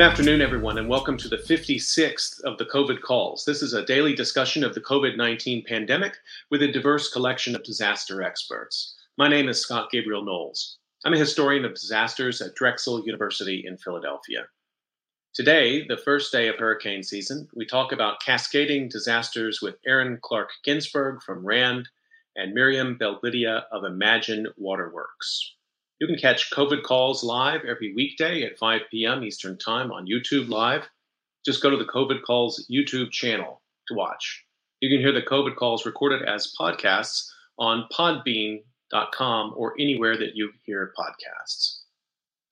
Good afternoon, everyone, and welcome to the 56th of the COVID calls. This is a daily discussion of the COVID 19 pandemic with a diverse collection of disaster experts. My name is Scott Gabriel Knowles. I'm a historian of disasters at Drexel University in Philadelphia. Today, the first day of hurricane season, we talk about cascading disasters with Aaron Clark Ginsberg from RAND and Miriam Belblidia of Imagine Waterworks. You can catch COVID calls live every weekday at 5 p.m. Eastern Time on YouTube Live. Just go to the COVID calls YouTube channel to watch. You can hear the COVID calls recorded as podcasts on podbean.com or anywhere that you hear podcasts.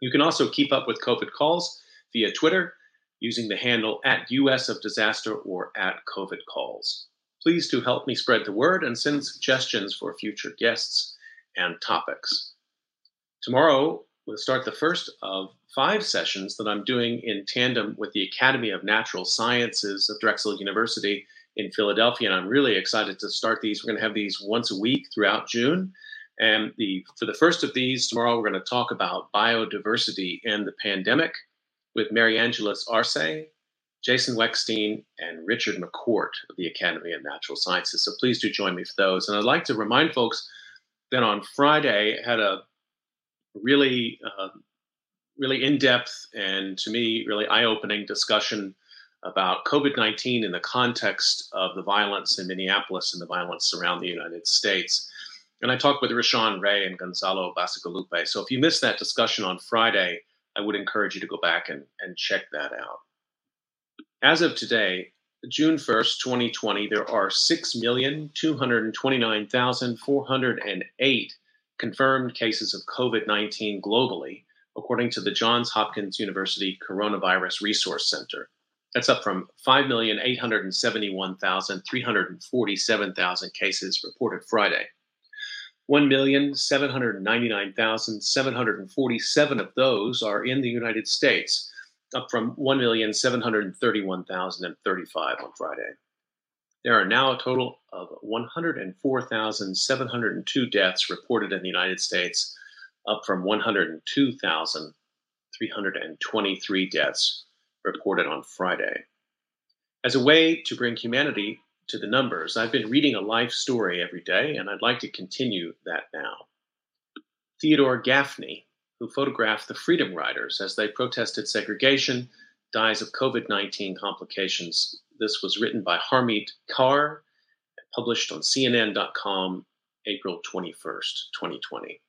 You can also keep up with COVID calls via Twitter using the handle at US of Disaster or at COVID calls. Please do help me spread the word and send suggestions for future guests and topics. Tomorrow, we'll start the first of five sessions that I'm doing in tandem with the Academy of Natural Sciences of Drexel University in Philadelphia. And I'm really excited to start these. We're going to have these once a week throughout June. And the, for the first of these, tomorrow we're going to talk about biodiversity and the pandemic with Mary Angeles Arce, Jason Weckstein, and Richard McCourt of the Academy of Natural Sciences. So please do join me for those. And I'd like to remind folks that on Friday I had a really, uh, really in depth and to me, really eye opening discussion about COVID 19 in the context of the violence in Minneapolis and the violence around the United States. And I talked with Rashawn Ray and Gonzalo Bacigalupe. So if you missed that discussion on Friday, I would encourage you to go back and, and check that out. As of today, June 1st, 2020, there are 6,229,408 confirmed cases of COVID 19 globally, according to the Johns Hopkins University Coronavirus Resource Center. That's up from 5,871,347,000 cases reported Friday. 1,799,747 of those are in the United States, up from 1,731,035 on Friday. There are now a total of 104,702 deaths reported in the United States, up from 102,323 deaths reported on Friday. As a way to bring humanity to the numbers, I've been reading a life story every day, and I'd like to continue that now. Theodore Gaffney, who photographed the Freedom Riders as they protested segregation, dies of COVID 19 complications this was written by Harmeet Kaur, published on CNN.com April 21st, 2020.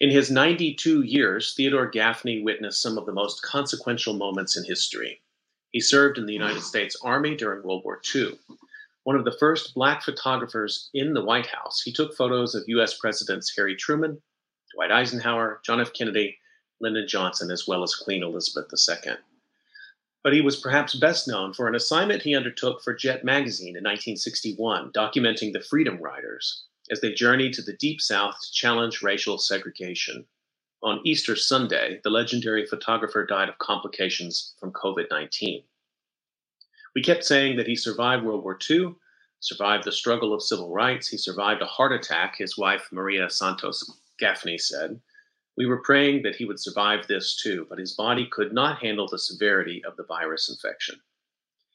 In his 92 years, Theodore Gaffney witnessed some of the most consequential moments in history. He served in the United States Army during World War II. One of the first black photographers in the White House, he took photos of U.S. Presidents Harry Truman, Dwight Eisenhower, John F. Kennedy, Lyndon Johnson, as well as Queen Elizabeth II but he was perhaps best known for an assignment he undertook for Jet magazine in 1961, documenting the Freedom Riders as they journeyed to the Deep South to challenge racial segregation. On Easter Sunday, the legendary photographer died of complications from COVID 19. We kept saying that he survived World War II, survived the struggle of civil rights, he survived a heart attack, his wife Maria Santos Gaffney said, we were praying that he would survive this too, but his body could not handle the severity of the virus infection.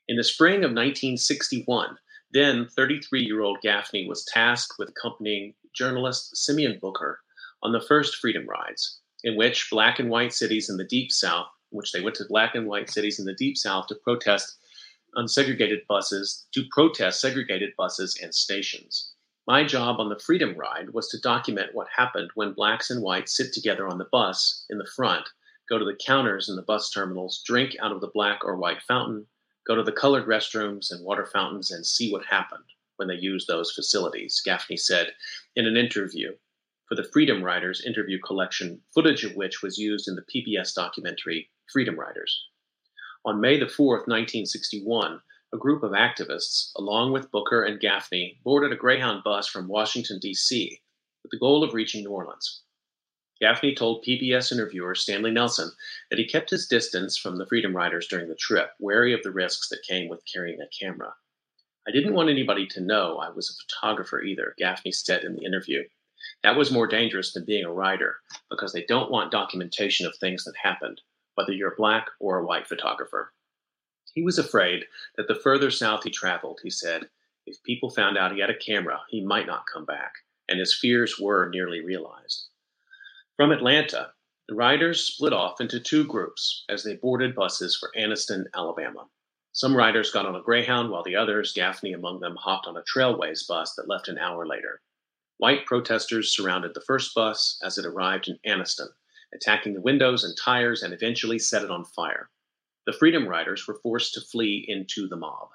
In the spring of 1961, then 33 year old Gaffney was tasked with accompanying journalist Simeon Booker on the first Freedom Rides, in which black and white cities in the Deep South, in which they went to black and white cities in the Deep South to protest unsegregated buses, to protest segregated buses and stations. My job on the Freedom Ride was to document what happened when blacks and whites sit together on the bus in the front, go to the counters in the bus terminals, drink out of the black or white fountain, go to the colored restrooms and water fountains, and see what happened when they used those facilities, Gaffney said in an interview for the Freedom Riders interview collection, footage of which was used in the PBS documentary Freedom Riders. On May the 4th, 1961, a group of activists, along with Booker and Gaffney, boarded a Greyhound bus from Washington, D.C., with the goal of reaching New Orleans. Gaffney told PBS interviewer Stanley Nelson that he kept his distance from the Freedom Riders during the trip, wary of the risks that came with carrying a camera. I didn't want anybody to know I was a photographer either, Gaffney said in the interview. That was more dangerous than being a writer, because they don't want documentation of things that happened, whether you're a black or a white photographer. He was afraid that the further south he traveled, he said, if people found out he had a camera, he might not come back, and his fears were nearly realized. From Atlanta, the riders split off into two groups as they boarded buses for Anniston, Alabama. Some riders got on a Greyhound, while the others, Gaffney among them, hopped on a Trailways bus that left an hour later. White protesters surrounded the first bus as it arrived in Anniston, attacking the windows and tires and eventually set it on fire. The Freedom Riders were forced to flee into the mob.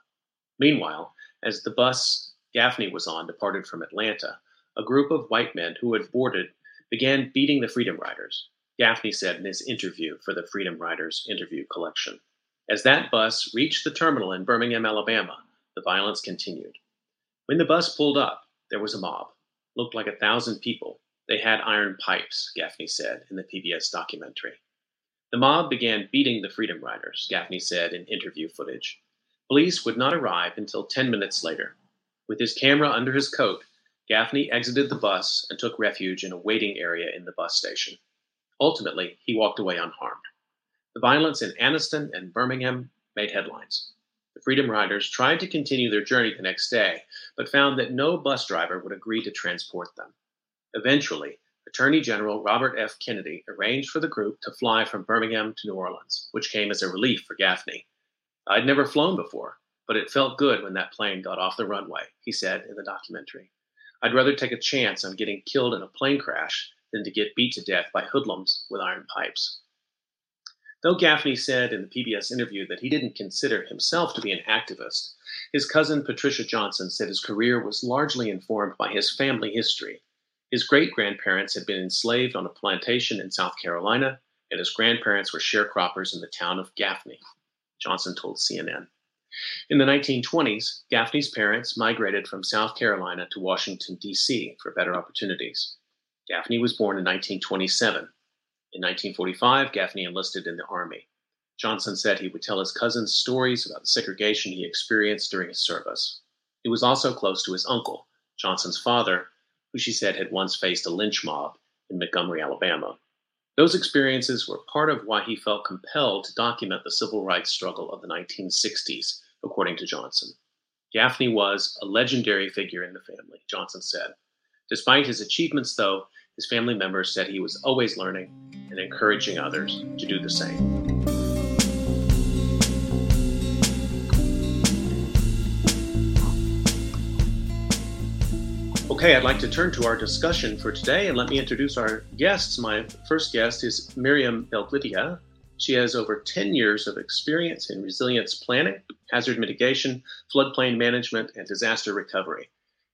Meanwhile, as the bus Gaffney was on departed from Atlanta, a group of white men who had boarded began beating the Freedom Riders, Gaffney said in his interview for the Freedom Riders interview collection. As that bus reached the terminal in Birmingham, Alabama, the violence continued. When the bus pulled up, there was a mob. Looked like a thousand people. They had iron pipes, Gaffney said in the PBS documentary. The mob began beating the Freedom Riders, Gaffney said in interview footage. Police would not arrive until 10 minutes later. With his camera under his coat, Gaffney exited the bus and took refuge in a waiting area in the bus station. Ultimately, he walked away unharmed. The violence in Anniston and Birmingham made headlines. The Freedom Riders tried to continue their journey the next day, but found that no bus driver would agree to transport them. Eventually, Attorney General Robert F. Kennedy arranged for the group to fly from Birmingham to New Orleans, which came as a relief for Gaffney. I'd never flown before, but it felt good when that plane got off the runway, he said in the documentary. I'd rather take a chance on getting killed in a plane crash than to get beat to death by hoodlums with iron pipes. Though Gaffney said in the PBS interview that he didn't consider himself to be an activist, his cousin Patricia Johnson said his career was largely informed by his family history. His great grandparents had been enslaved on a plantation in South Carolina, and his grandparents were sharecroppers in the town of Gaffney, Johnson told CNN. In the 1920s, Gaffney's parents migrated from South Carolina to Washington, D.C. for better opportunities. Gaffney was born in 1927. In 1945, Gaffney enlisted in the Army. Johnson said he would tell his cousins stories about the segregation he experienced during his service. He was also close to his uncle, Johnson's father, who she said had once faced a lynch mob in Montgomery, Alabama. Those experiences were part of why he felt compelled to document the civil rights struggle of the 1960s, according to Johnson. Gaffney was a legendary figure in the family, Johnson said. Despite his achievements, though, his family members said he was always learning and encouraging others to do the same. Okay, I'd like to turn to our discussion for today and let me introduce our guests. My first guest is Miriam Belblidia. She has over 10 years of experience in resilience planning, hazard mitigation, floodplain management, and disaster recovery.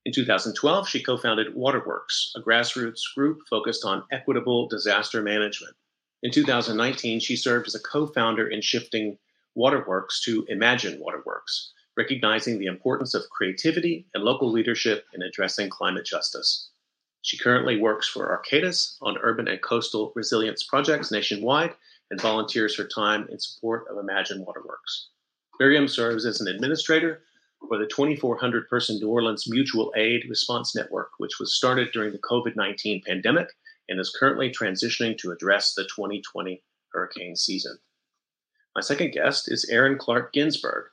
In 2012, she co founded Waterworks, a grassroots group focused on equitable disaster management. In 2019, she served as a co founder in shifting Waterworks to Imagine Waterworks, recognizing the importance of creativity and local leadership in addressing climate justice. She currently works for Arcadis on urban and coastal resilience projects nationwide and volunteers her time in support of Imagine Waterworks. Miriam serves as an administrator for the 2,400 person New Orleans Mutual Aid Response Network, which was started during the COVID 19 pandemic and is currently transitioning to address the 2020 hurricane season. My second guest is Aaron Clark Ginsberg.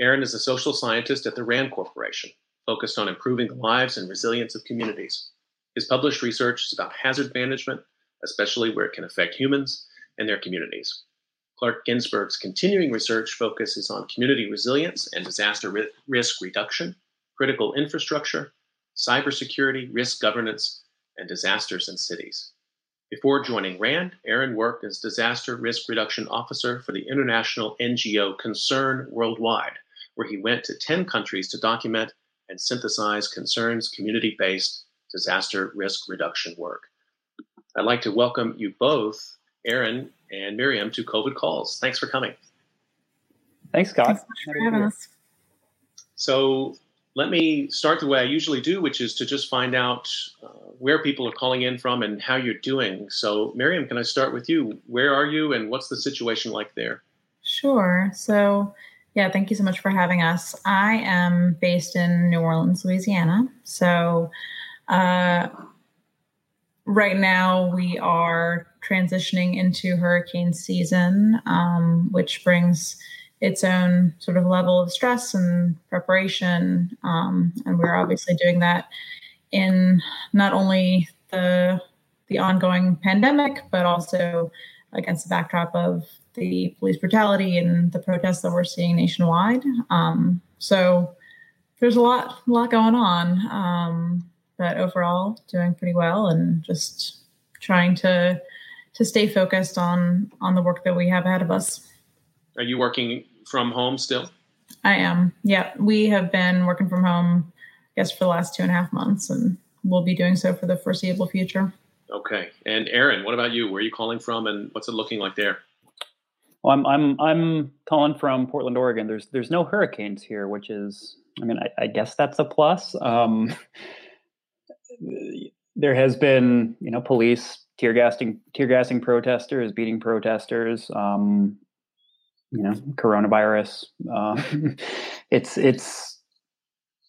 Aaron is a social scientist at the RAND Corporation, focused on improving the lives and resilience of communities. His published research is about hazard management, especially where it can affect humans and their communities. Clark Ginsberg's continuing research focuses on community resilience and disaster ri- risk reduction, critical infrastructure, cybersecurity, risk governance, and disasters in cities. Before joining RAND, Aaron worked as Disaster Risk Reduction Officer for the international NGO Concern Worldwide, where he went to 10 countries to document and synthesize Concern's community based disaster risk reduction work. I'd like to welcome you both, Aaron and Miriam to COVID calls. Thanks for coming. Thanks, Scott. Thanks for having us. So let me start the way I usually do, which is to just find out uh, where people are calling in from and how you're doing. So, Miriam, can I start with you? Where are you and what's the situation like there? Sure. So, yeah, thank you so much for having us. I am based in New Orleans, Louisiana. So, uh, right now we are transitioning into hurricane season, um, which brings its own sort of level of stress and preparation. Um, and we're obviously doing that in not only the the ongoing pandemic, but also against the backdrop of the police brutality and the protests that we're seeing nationwide. Um, so there's a lot, a lot going on. Um, but overall, doing pretty well, and just trying to to stay focused on on the work that we have ahead of us. Are you working from home still? I am. Yeah, we have been working from home, I guess, for the last two and a half months, and we'll be doing so for the foreseeable future. Okay. And Aaron, what about you? Where are you calling from, and what's it looking like there? Well, I'm I'm I'm calling from Portland, Oregon. There's there's no hurricanes here, which is, I mean, I, I guess that's a plus. Um, there has been, you know, police tear gassing tear gassing protesters, beating protesters. Um, you know, coronavirus. Uh, it's it's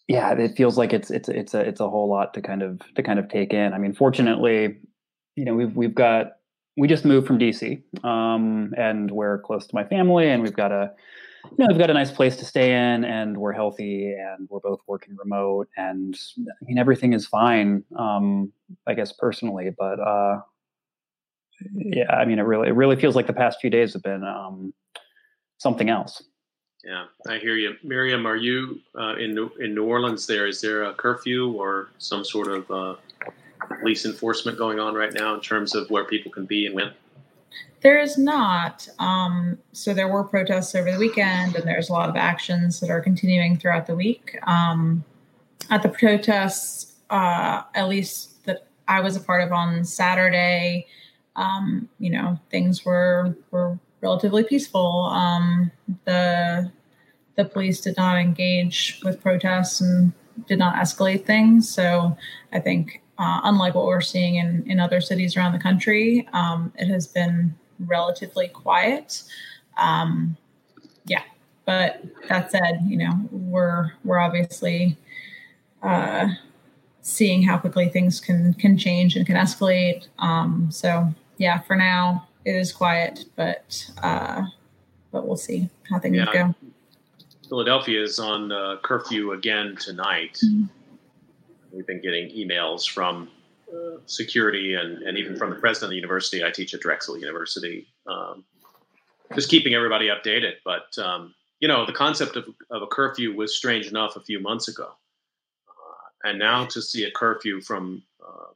yeah, it feels like it's it's it's a it's a whole lot to kind of to kind of take in. I mean, fortunately, you know, we've we've got we just moved from DC, um, and we're close to my family, and we've got a you know we've got a nice place to stay in, and we're healthy, and we're both working remote, and I mean everything is fine. Um, I guess personally, but uh, yeah, I mean it really it really feels like the past few days have been um, something else. Yeah, I hear you, Miriam. Are you uh, in New, in New Orleans? There is there a curfew or some sort of uh, police enforcement going on right now in terms of where people can be and when? There is not. Um, so there were protests over the weekend, and there's a lot of actions that are continuing throughout the week. Um, at the protests, uh, at least that I was a part of on Saturday, um, you know, things were were relatively peaceful. Um, the the police did not engage with protests and did not escalate things. So I think, uh, unlike what we're seeing in in other cities around the country, um, it has been relatively quiet. Um, yeah, but that said, you know, we're we're obviously. Uh, seeing how quickly things can can change and can escalate. Um, so yeah, for now, it is quiet, but uh, but we'll see how things yeah. go. Philadelphia is on uh, curfew again tonight. Mm-hmm. We've been getting emails from uh, security and, and even from the president of the university. I teach at Drexel University, um, just keeping everybody updated. But um, you know, the concept of, of a curfew was strange enough a few months ago, uh, and now to see a curfew from uh,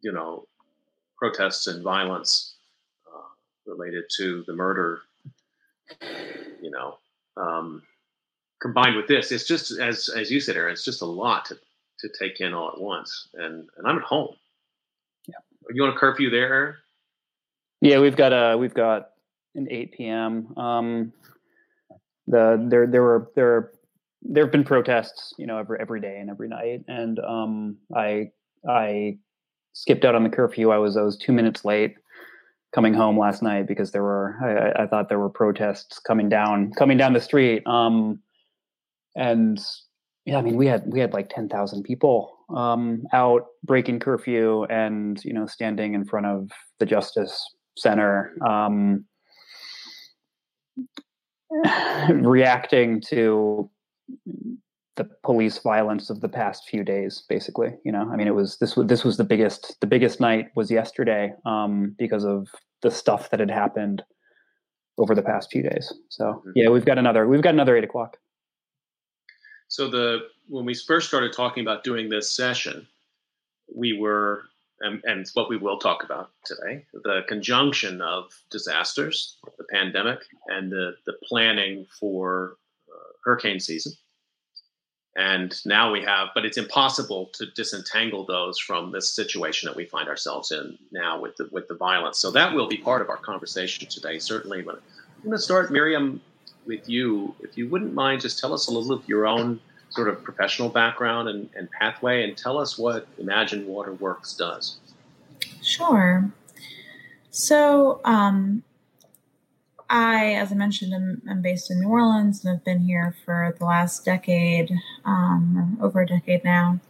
you know protests and violence related to the murder, you know, um, combined with this, it's just as as you said, Aaron, it's just a lot to to take in all at once. And and I'm at home. Yeah. You want a curfew there, Aaron? Yeah, we've got a we've got an 8 p.m. Um, the there there were there there have been protests, you know, every every day and every night, and um, I I skipped out on the curfew. I was I was two minutes late coming home last night because there were I, I, thought there were protests coming down coming down the street. Um, and yeah, I mean we had we had like ten thousand people um, out breaking curfew and you know standing in front of the Justice Center, um, reacting to the police violence of the past few days basically you know? I mean it was this was this was the biggest the biggest night was yesterday um, because of the stuff that had happened over the past few days. So mm-hmm. yeah we've got another we've got another eight o'clock. So the when we first started talking about doing this session we were and, and what we will talk about today the conjunction of disasters the pandemic and the the planning for uh, hurricane season and now we have, but it's impossible to disentangle those from this situation that we find ourselves in now with the with the violence. So that will be part of our conversation today, certainly. But I'm going to start, Miriam, with you. If you wouldn't mind, just tell us a little of your own sort of professional background and, and pathway, and tell us what Imagine Water Works does. Sure. So, um, I, as I mentioned, am, am, based in New Orleans and I've been here for the last decade, um, over a decade now.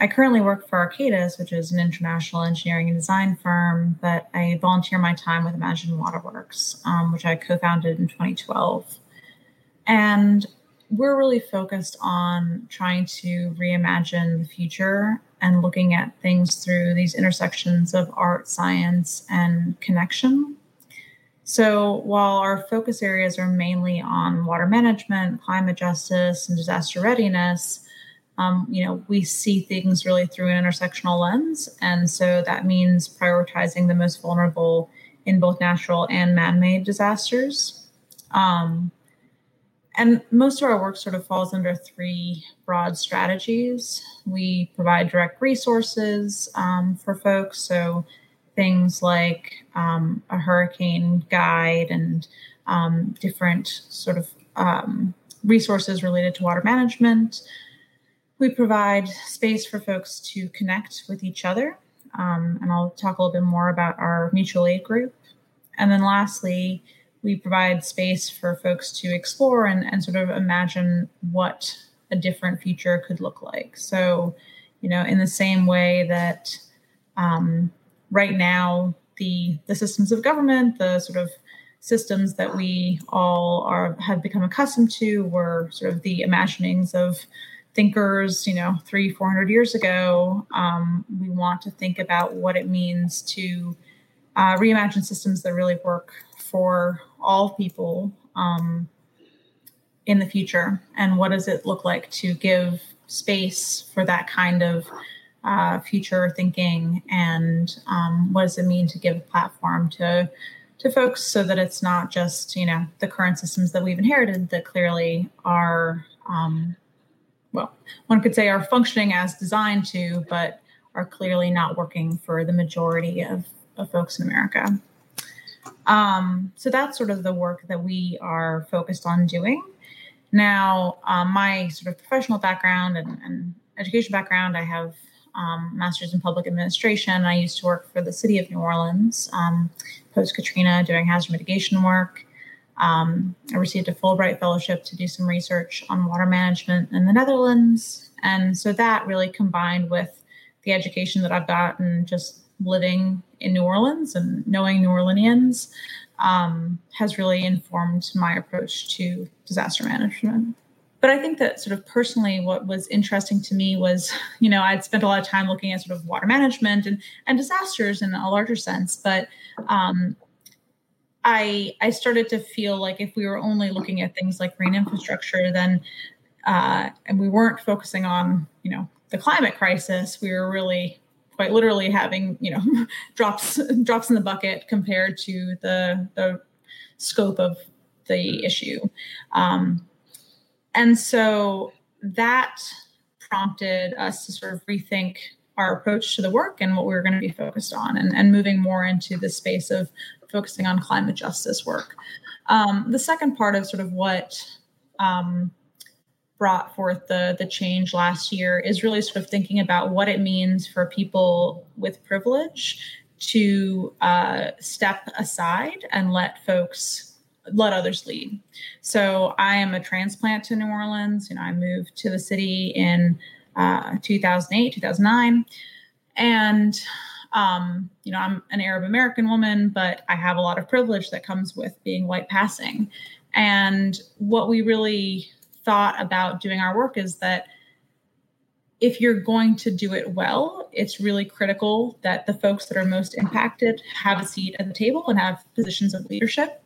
I currently work for Arcadis, which is an international engineering and design firm, but I volunteer my time with Imagine Waterworks, um, which I co founded in 2012. And we're really focused on trying to reimagine the future and looking at things through these intersections of art, science, and connection. So while our focus areas are mainly on water management, climate justice, and disaster readiness, um, you know, we see things really through an intersectional lens. And so that means prioritizing the most vulnerable in both natural and man made disasters. Um, and most of our work sort of falls under three broad strategies. We provide direct resources um, for folks. So things like um, a hurricane guide and um, different sort of um, resources related to water management. We provide space for folks to connect with each other. Um, and I'll talk a little bit more about our mutual aid group. And then lastly, we provide space for folks to explore and, and sort of imagine what a different future could look like. So, you know, in the same way that um, right now the the systems of government, the sort of systems that we all are have become accustomed to, were sort of the imaginings of thinkers, you know, three, four hundred years ago. Um, we want to think about what it means to uh, reimagine systems that really work for all people um, in the future and what does it look like to give space for that kind of uh, future thinking and um, what does it mean to give a platform to to folks so that it's not just you know the current systems that we've inherited that clearly are um, well one could say are functioning as designed to but are clearly not working for the majority of, of folks in america um, so that's sort of the work that we are focused on doing. Now, um, my sort of professional background and, and education background, I have um, master's in public administration. I used to work for the city of New Orleans um, post Katrina doing hazard mitigation work. Um, I received a Fulbright fellowship to do some research on water management in the Netherlands. And so that really combined with the education that I've gotten just living in New Orleans and knowing New Orleanians um, has really informed my approach to disaster management. But I think that sort of personally, what was interesting to me was, you know, I'd spent a lot of time looking at sort of water management and, and disasters in a larger sense. But um, I I started to feel like if we were only looking at things like green infrastructure, then uh, and we weren't focusing on, you know, the climate crisis, we were really quite literally having you know drops drops in the bucket compared to the the scope of the issue um, and so that prompted us to sort of rethink our approach to the work and what we were going to be focused on and, and moving more into the space of focusing on climate justice work. Um, the second part of sort of what um, brought forth the the change last year is really sort of thinking about what it means for people with privilege to uh, step aside and let folks let others lead. So I am a transplant to New Orleans. You know, I moved to the city in uh, 2008, 2009, and um, you know, I'm an Arab American woman, but I have a lot of privilege that comes with being white passing. And what we really thought about doing our work is that if you're going to do it well, it's really critical that the folks that are most impacted have a seat at the table and have positions of leadership.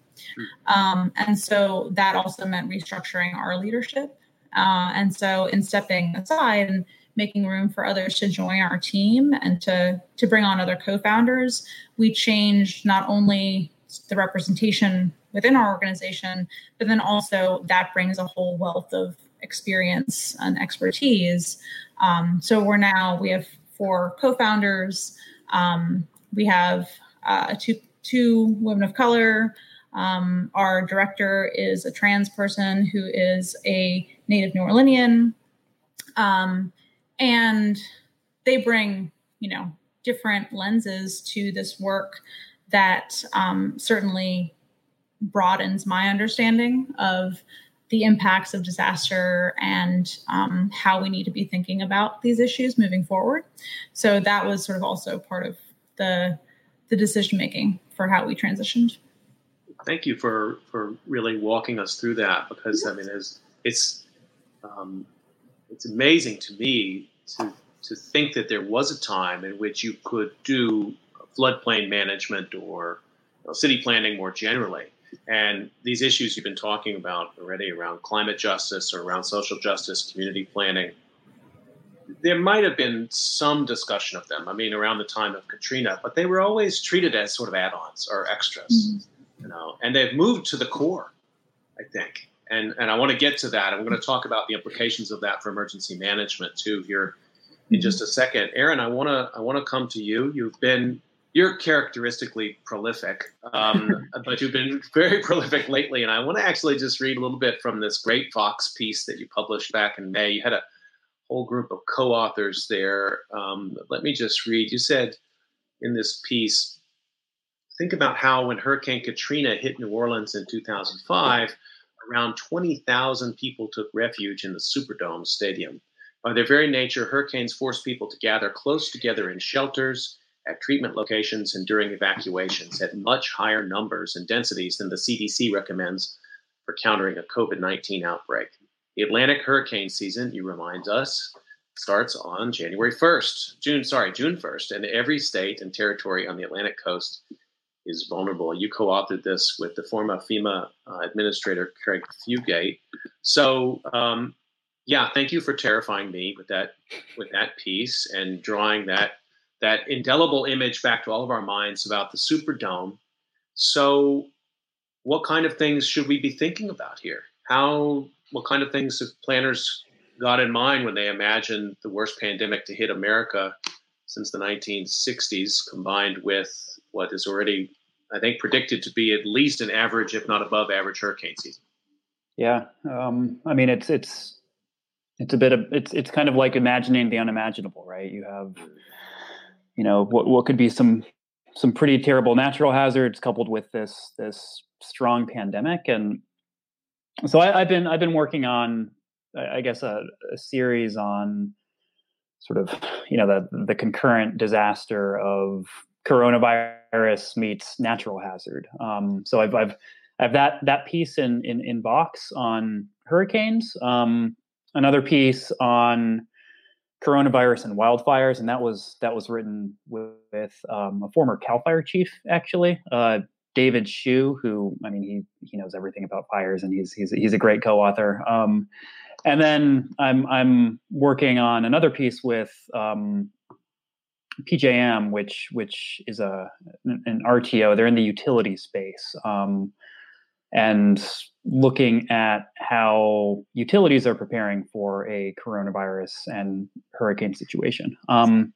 Um, and so that also meant restructuring our leadership. Uh, and so, in stepping aside and making room for others to join our team and to to bring on other co-founders, we changed not only the representation within our organization, but then also that brings a whole wealth of experience and expertise. Um, so we're now we have four co-founders. Um, we have uh, two two women of color. Um, our director is a trans person who is a native New Orleanian, um, and they bring you know different lenses to this work that um, certainly broadens my understanding of the impacts of disaster and um, how we need to be thinking about these issues moving forward. So that was sort of also part of the the decision making for how we transitioned. Thank you for for really walking us through that because I mean it's it's um, it's amazing to me to to think that there was a time in which you could do floodplain management or you know, city planning more generally and these issues you've been talking about already around climate justice or around social justice, community planning, there might have been some discussion of them. I mean, around the time of Katrina, but they were always treated as sort of add-ons or extras, mm-hmm. You know. And they've moved to the core, I think. And and I want to get to that. I'm going to talk about the implications of that for emergency management too here in just a second. Aaron, I want to I want to come to you. You've been you're characteristically prolific, um, but you've been very prolific lately. And I want to actually just read a little bit from this great Vox piece that you published back in May. You had a whole group of co authors there. Um, let me just read. You said in this piece, think about how when Hurricane Katrina hit New Orleans in 2005, around 20,000 people took refuge in the Superdome Stadium. By their very nature, hurricanes force people to gather close together in shelters at treatment locations and during evacuations at much higher numbers and densities than the CDC recommends for countering a COVID 19 outbreak. The Atlantic hurricane season, you remind us, starts on January 1st, June, sorry, June 1st, and every state and territory on the Atlantic coast is vulnerable. You co authored this with the former FEMA uh, administrator, Craig Fugate. So, um, yeah, thank you for terrifying me with that with that piece and drawing that that indelible image back to all of our minds about the Superdome. So, what kind of things should we be thinking about here? How, what kind of things have planners got in mind when they imagined the worst pandemic to hit America since the 1960s, combined with what is already, I think, predicted to be at least an average, if not above average, hurricane season? Yeah, um, I mean, it's it's it's a bit of it's it's kind of like imagining the unimaginable, right? You have you know what what could be some some pretty terrible natural hazards coupled with this this strong pandemic and so I, have been I've been working on I guess a, a, series on sort of you know the the concurrent disaster of coronavirus meets natural hazard. Um, so I've I've I have that that piece in in in Vox on hurricanes. Um, another piece on coronavirus and wildfires, and that was that was written with, with um, a former Cal Fire chief, actually, uh, David Hsu, who I mean he he knows everything about fires, and he's he's he's a great co-author. Um, and then I'm I'm working on another piece with um, PJM, which which is a an RTO. They're in the utility space. Um, and looking at how utilities are preparing for a coronavirus and hurricane situation. Um,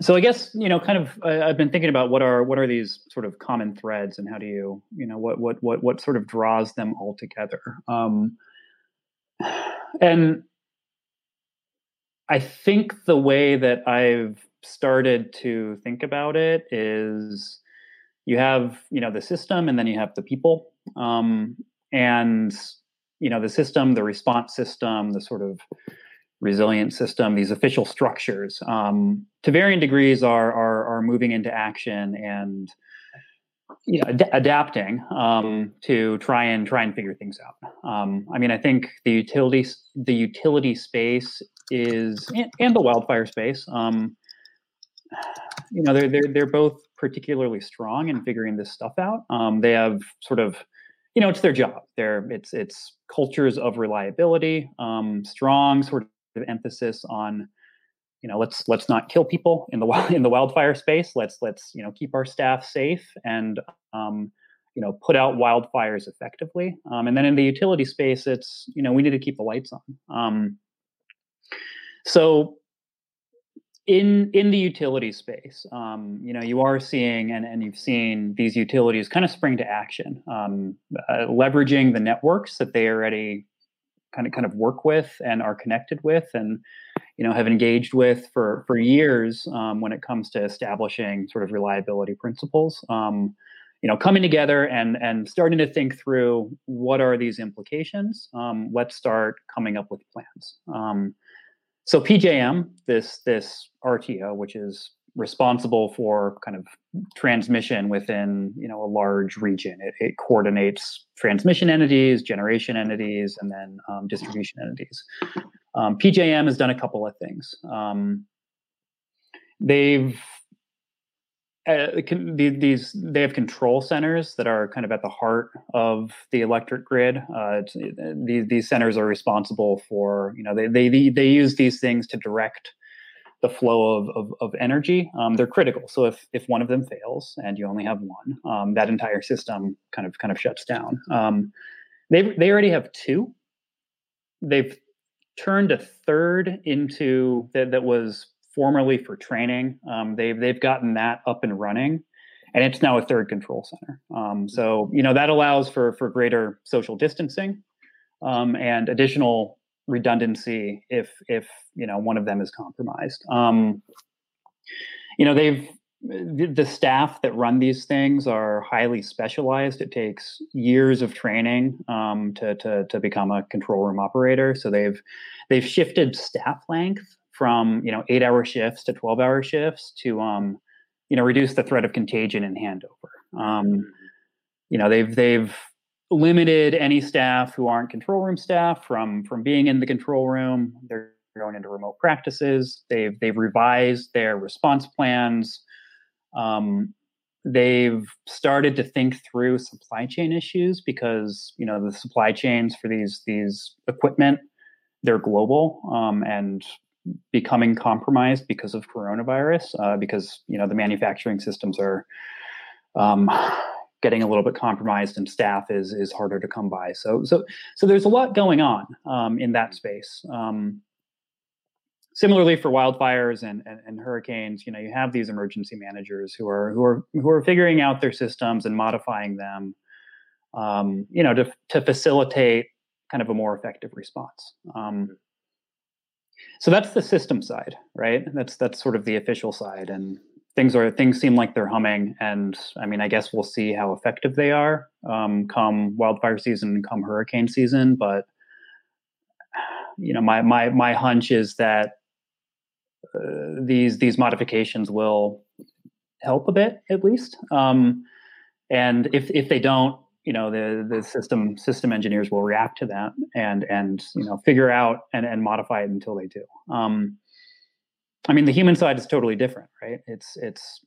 so I guess you know, kind of, I, I've been thinking about what are what are these sort of common threads, and how do you, you know, what what what what sort of draws them all together. Um, and I think the way that I've started to think about it is you have you know the system and then you have the people um, and you know the system the response system the sort of resilient system these official structures um, to varying degrees are, are are moving into action and you know ad- adapting um, to try and try and figure things out. Um, i mean i think the utility the utility space is and, and the wildfire space um, you know they're they're they're both particularly strong in figuring this stuff out. Um, they have sort of, you know, it's their job. They're it's it's cultures of reliability, um, strong sort of emphasis on, you know, let's let's not kill people in the in the wildfire space. Let's let's you know keep our staff safe and um, you know put out wildfires effectively. Um, and then in the utility space, it's you know we need to keep the lights on. Um, so in in the utility space, um, you know, you are seeing and, and you've seen these utilities kind of spring to action, um, uh, leveraging the networks that they already kind of kind of work with and are connected with, and you know have engaged with for for years um, when it comes to establishing sort of reliability principles. Um, you know, coming together and and starting to think through what are these implications. Um, let's start coming up with plans. So PJM, this this RTO, which is responsible for kind of transmission within you know a large region. It, it coordinates transmission entities, generation entities, and then um, distribution entities. Um, PJM has done a couple of things. Um, they've uh, these they have control centers that are kind of at the heart of the electric grid. Uh, these these centers are responsible for you know they they they use these things to direct the flow of, of, of energy, um, they're critical. So if if one of them fails and you only have one, um, that entire system kind of kind of shuts down. Um, they they already have two. They've turned a third into that that was formerly for training. Um, they've they've gotten that up and running, and it's now a third control center. Um, so you know that allows for for greater social distancing um, and additional redundancy if if you know one of them is compromised. Um, you know they've the staff that run these things are highly specialized. It takes years of training um, to, to to become a control room operator. So they've they've shifted staff length from you know eight hour shifts to twelve hour shifts to um, you know reduce the threat of contagion and handover. Um, mm-hmm. you know they've they've limited any staff who aren't control room staff from from being in the control room. They're going into remote practices. They've they've revised their response plans. Um, they've started to think through supply chain issues because you know the supply chains for these these equipment they're global um, and becoming compromised because of coronavirus uh, because you know the manufacturing systems are um, getting a little bit compromised and staff is is harder to come by. So so so there's a lot going on um, in that space. Um, similarly for wildfires and, and, and hurricanes, you know, you have these emergency managers who are who are who are figuring out their systems and modifying them, um, you know, to to facilitate kind of a more effective response. Um, so that's the system side, right? That's that's sort of the official side, and things are things seem like they're humming and i mean i guess we'll see how effective they are um, come wildfire season and come hurricane season but you know my my my hunch is that uh, these these modifications will help a bit at least um, and if if they don't you know the the system system engineers will react to that and and you know figure out and and modify it until they do um, I mean, the human side is totally different, right? It's it's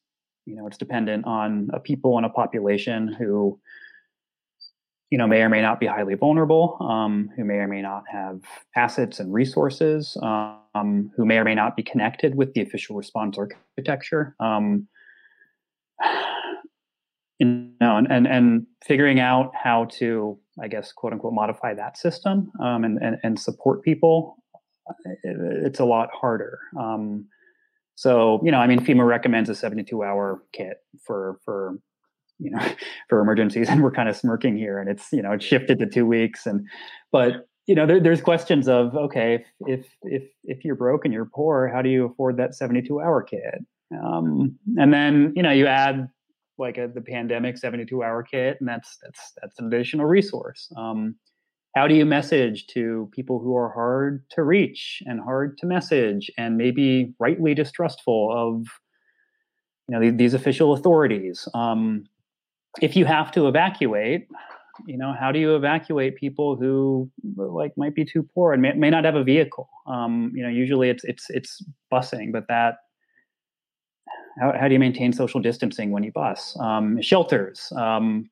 you know it's dependent on a people and a population who you know may or may not be highly vulnerable, um, who may or may not have assets and resources, um, who may or may not be connected with the official response architecture. You know, and, and and figuring out how to, I guess, quote unquote, modify that system um, and, and and support people it's a lot harder. Um, so you know, I mean, FEMA recommends a 72 hour kit for for you know for emergencies, and we're kind of smirking here, and it's you know it's shifted to two weeks, and but you know there, there's questions of okay if if if if you're broke and you're poor, how do you afford that 72 hour kit? Um, and then you know you add like a, the pandemic 72 hour kit, and that's that's that's an additional resource. Um, how do you message to people who are hard to reach and hard to message and maybe rightly distrustful of you know these official authorities um, if you have to evacuate you know how do you evacuate people who like might be too poor and may, may not have a vehicle um, you know usually it's it's it's busing but that how, how do you maintain social distancing when you bus um, shelters um,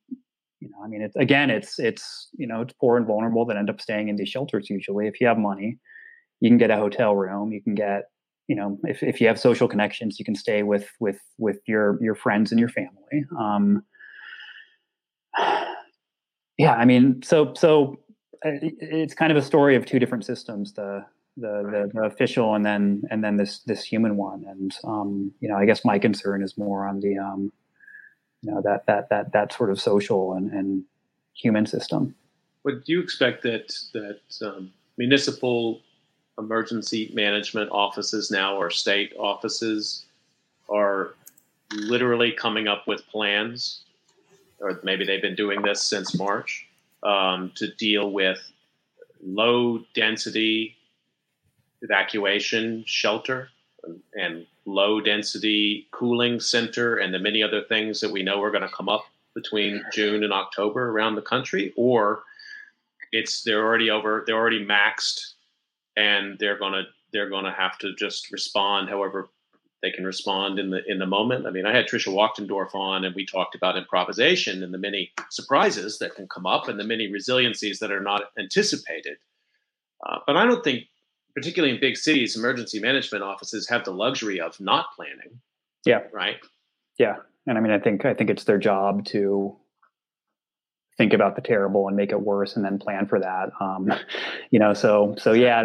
you know, I mean, it's again, it's it's you know, it's poor and vulnerable that end up staying in these shelters. Usually, if you have money, you can get a hotel room. You can get, you know, if if you have social connections, you can stay with with with your your friends and your family. Um, yeah, I mean, so so uh, it's kind of a story of two different systems. The the, the, the, official and then and then this this human one and um, you know I guess my concern is more on the um, you know that that that that sort of social and, and human system. Would you expect that that um, municipal emergency management offices now or state offices are literally coming up with plans or maybe they've been doing this since March, um, to deal with low density evacuation shelter and low density cooling center and the many other things that we know are going to come up between June and October around the country, or it's they're already over, they're already maxed, and they're gonna they're gonna have to just respond however they can respond in the in the moment. I mean, I had Tricia Wachtendorf on, and we talked about improvisation and the many surprises that can come up, and the many resiliencies that are not anticipated. Uh, but I don't think, particularly in big cities, emergency management offices have the luxury of not planning. Yeah. Right. Yeah, and I mean, I think I think it's their job to think about the terrible and make it worse, and then plan for that. Um, you know, so so yeah,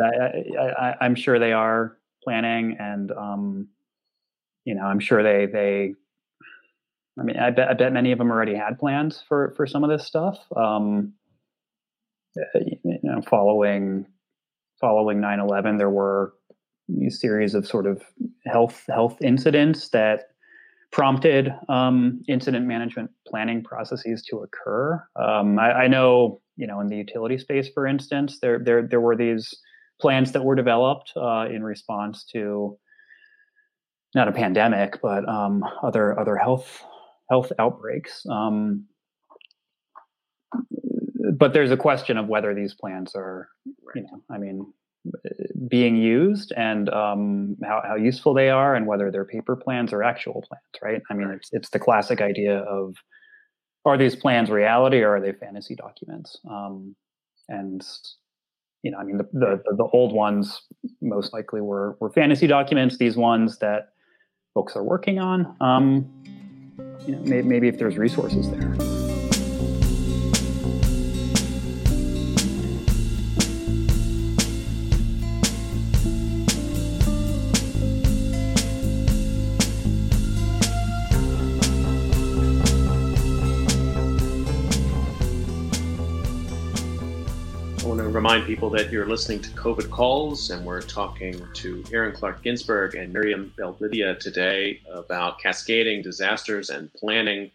I, am sure they are planning, and um, you know, I'm sure they they. I mean, I bet I bet many of them already had plans for for some of this stuff. Um, eh, you know, following following 9/11, there were a series of sort of health health incidents that prompted um, incident management planning processes to occur. Um, I, I, know, you know, in the utility space, for instance, there there there were these plans that were developed uh, in response to not a pandemic, but um, other other health health outbreaks. But there's a question of whether these plans are, you know, I mean, being used and um, how, how useful they are, and whether they're paper plans or actual plans. Right? I mean, it's it's the classic idea of are these plans reality or are they fantasy documents? Um, and you know, I mean, the, the the old ones most likely were were fantasy documents. These ones that folks are working on. Um, you know, maybe, maybe if there's resources there. People that you're listening to COVID Calls, and we're talking to Aaron Clark Ginsberg and Miriam Belblidia today about cascading disasters and planning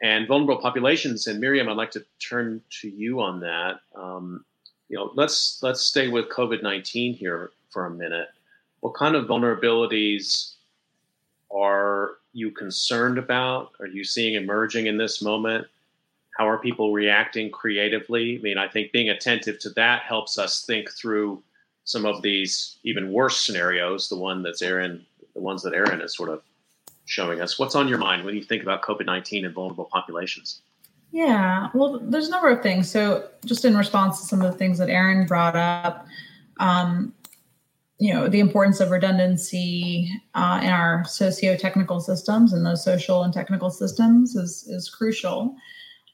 and vulnerable populations. And Miriam, I'd like to turn to you on that. Um, you know, let's let's stay with COVID nineteen here for a minute. What kind of vulnerabilities are you concerned about? Are you seeing emerging in this moment? How are people reacting creatively? I mean, I think being attentive to that helps us think through some of these even worse scenarios, the one that's Aaron, the ones that Aaron is sort of showing us. What's on your mind when you think about COVID 19 and vulnerable populations? Yeah, well, there's a number of things. So, just in response to some of the things that Aaron brought up, um, you know, the importance of redundancy uh, in our socio-technical systems and those social and technical systems is is crucial.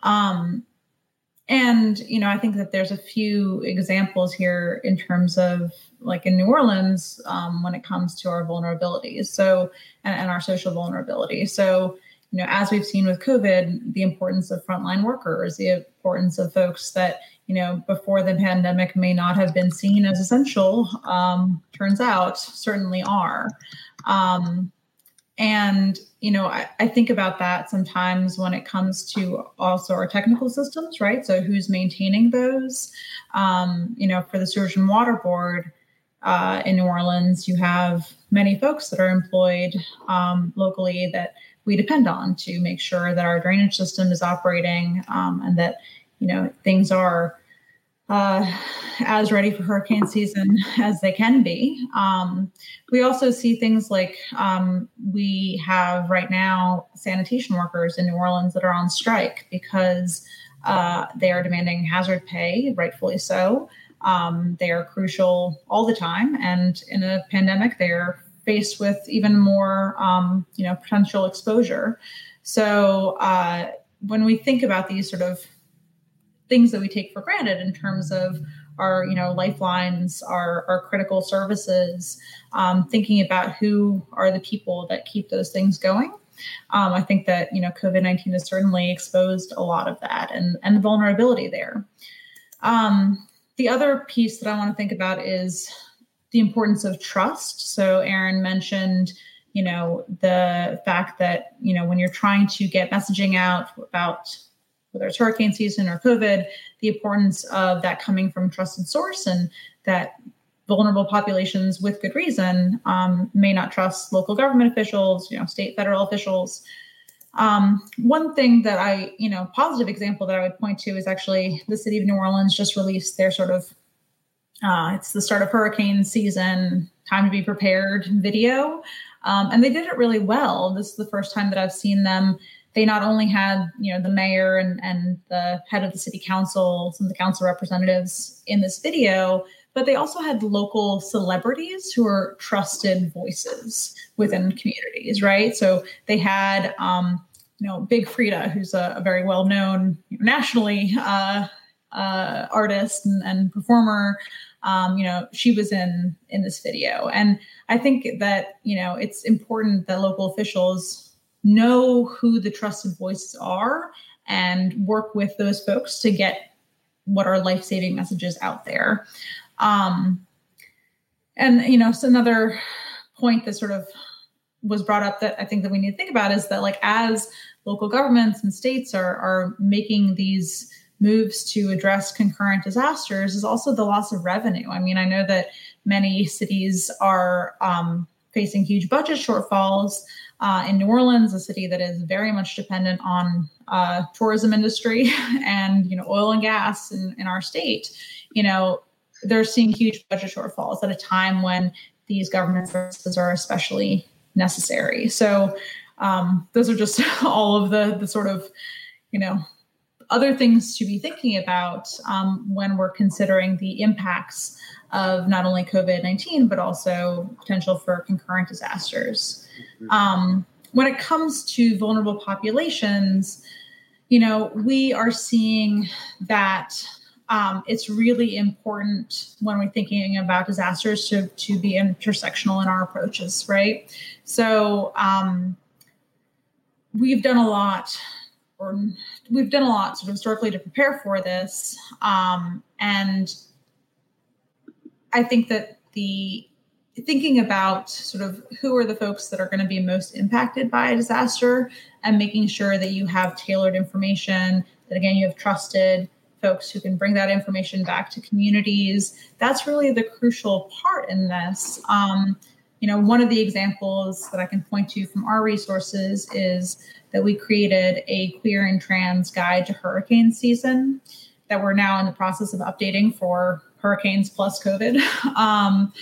Um, and you know, I think that there's a few examples here in terms of like in New Orleans um, when it comes to our vulnerabilities. So and, and our social vulnerability. So you know, as we've seen with COVID, the importance of frontline workers, the importance of folks that you know before the pandemic may not have been seen as essential, um, turns out certainly are. Um, and, you know, I, I, think about that sometimes when it comes to also our technical systems, right? So who's maintaining those? Um, you know, for the Sewage and Water Board uh, in New Orleans, you have many folks that are employed um, locally that we depend on to make sure that our drainage system is operating um, and that, you know, things are uh, as ready for hurricane season as they can be. Um, we also see things like um, we have right now sanitation workers in New Orleans that are on strike because uh, they are demanding hazard pay, rightfully so. Um, they are crucial all the time, and in a pandemic, they're faced with even more, um, you know, potential exposure. So uh, when we think about these sort of things that we take for granted in terms of our you know lifelines our, our critical services um, thinking about who are the people that keep those things going. Um, i think that you know covid-19 has certainly exposed a lot of that and and the vulnerability there. Um, the other piece that i want to think about is the importance of trust. So aaron mentioned you know the fact that you know when you're trying to get messaging out about whether it's hurricane season or COVID, the importance of that coming from trusted source and that vulnerable populations with good reason um, may not trust local government officials, you know, state, federal officials. Um, one thing that I, you know, positive example that I would point to is actually the city of New Orleans just released their sort of, uh, it's the start of hurricane season, time to be prepared video. Um, and they did it really well. This is the first time that I've seen them. They not only had, you know, the mayor and, and the head of the city council, some of the council representatives in this video, but they also had local celebrities who are trusted voices within communities, right? So they had, um, you know, Big Freedia who's a, a very well known nationally uh, uh, artist and, and performer. Um, you know, she was in in this video, and I think that you know it's important that local officials know who the trusted voices are and work with those folks to get what are life saving messages out there. Um, and you know, so another point that sort of was brought up that I think that we need to think about is that like as local governments and states are are making these moves to address concurrent disasters is also the loss of revenue. I mean, I know that many cities are um, facing huge budget shortfalls. Uh, in New Orleans, a city that is very much dependent on uh, tourism industry and you know oil and gas in, in our state, you know they're seeing huge budget shortfalls at a time when these government services are especially necessary. So um, those are just all of the the sort of you know other things to be thinking about um, when we're considering the impacts of not only COVID nineteen but also potential for concurrent disasters. Um, when it comes to vulnerable populations, you know we are seeing that um, it's really important when we're thinking about disasters to, to be intersectional in our approaches, right? So um, we've done a lot, or we've done a lot sort of historically to prepare for this. Um, and I think that the thinking about sort of who are the folks that are going to be most impacted by a disaster and making sure that you have tailored information, that again, you have trusted folks who can bring that information back to communities. That's really the crucial part in this. Um, you know, one of the examples that I can point to from our resources is that we created a queer and trans guide to hurricane season that we're now in the process of updating for hurricanes plus COVID. Um,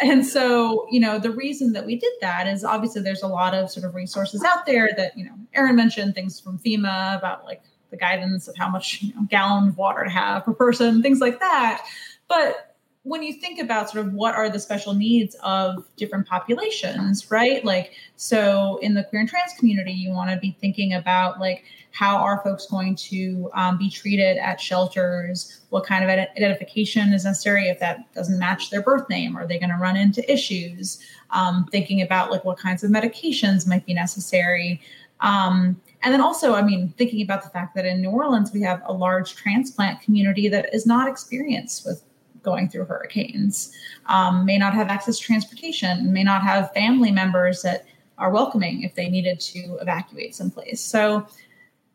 and so, you know, the reason that we did that is obviously there's a lot of sort of resources out there that, you know, Aaron mentioned things from FEMA about like the guidance of how much you know, gallon of water to have per person, things like that. But when you think about sort of what are the special needs of different populations, right? Like, so in the queer and trans community, you want to be thinking about like how are folks going to um, be treated at shelters? What kind of identification is necessary if that doesn't match their birth name? Are they going to run into issues? Um, thinking about like what kinds of medications might be necessary. Um, and then also, I mean, thinking about the fact that in New Orleans, we have a large transplant community that is not experienced with going through hurricanes, um, may not have access to transportation, may not have family members that are welcoming if they needed to evacuate someplace. So,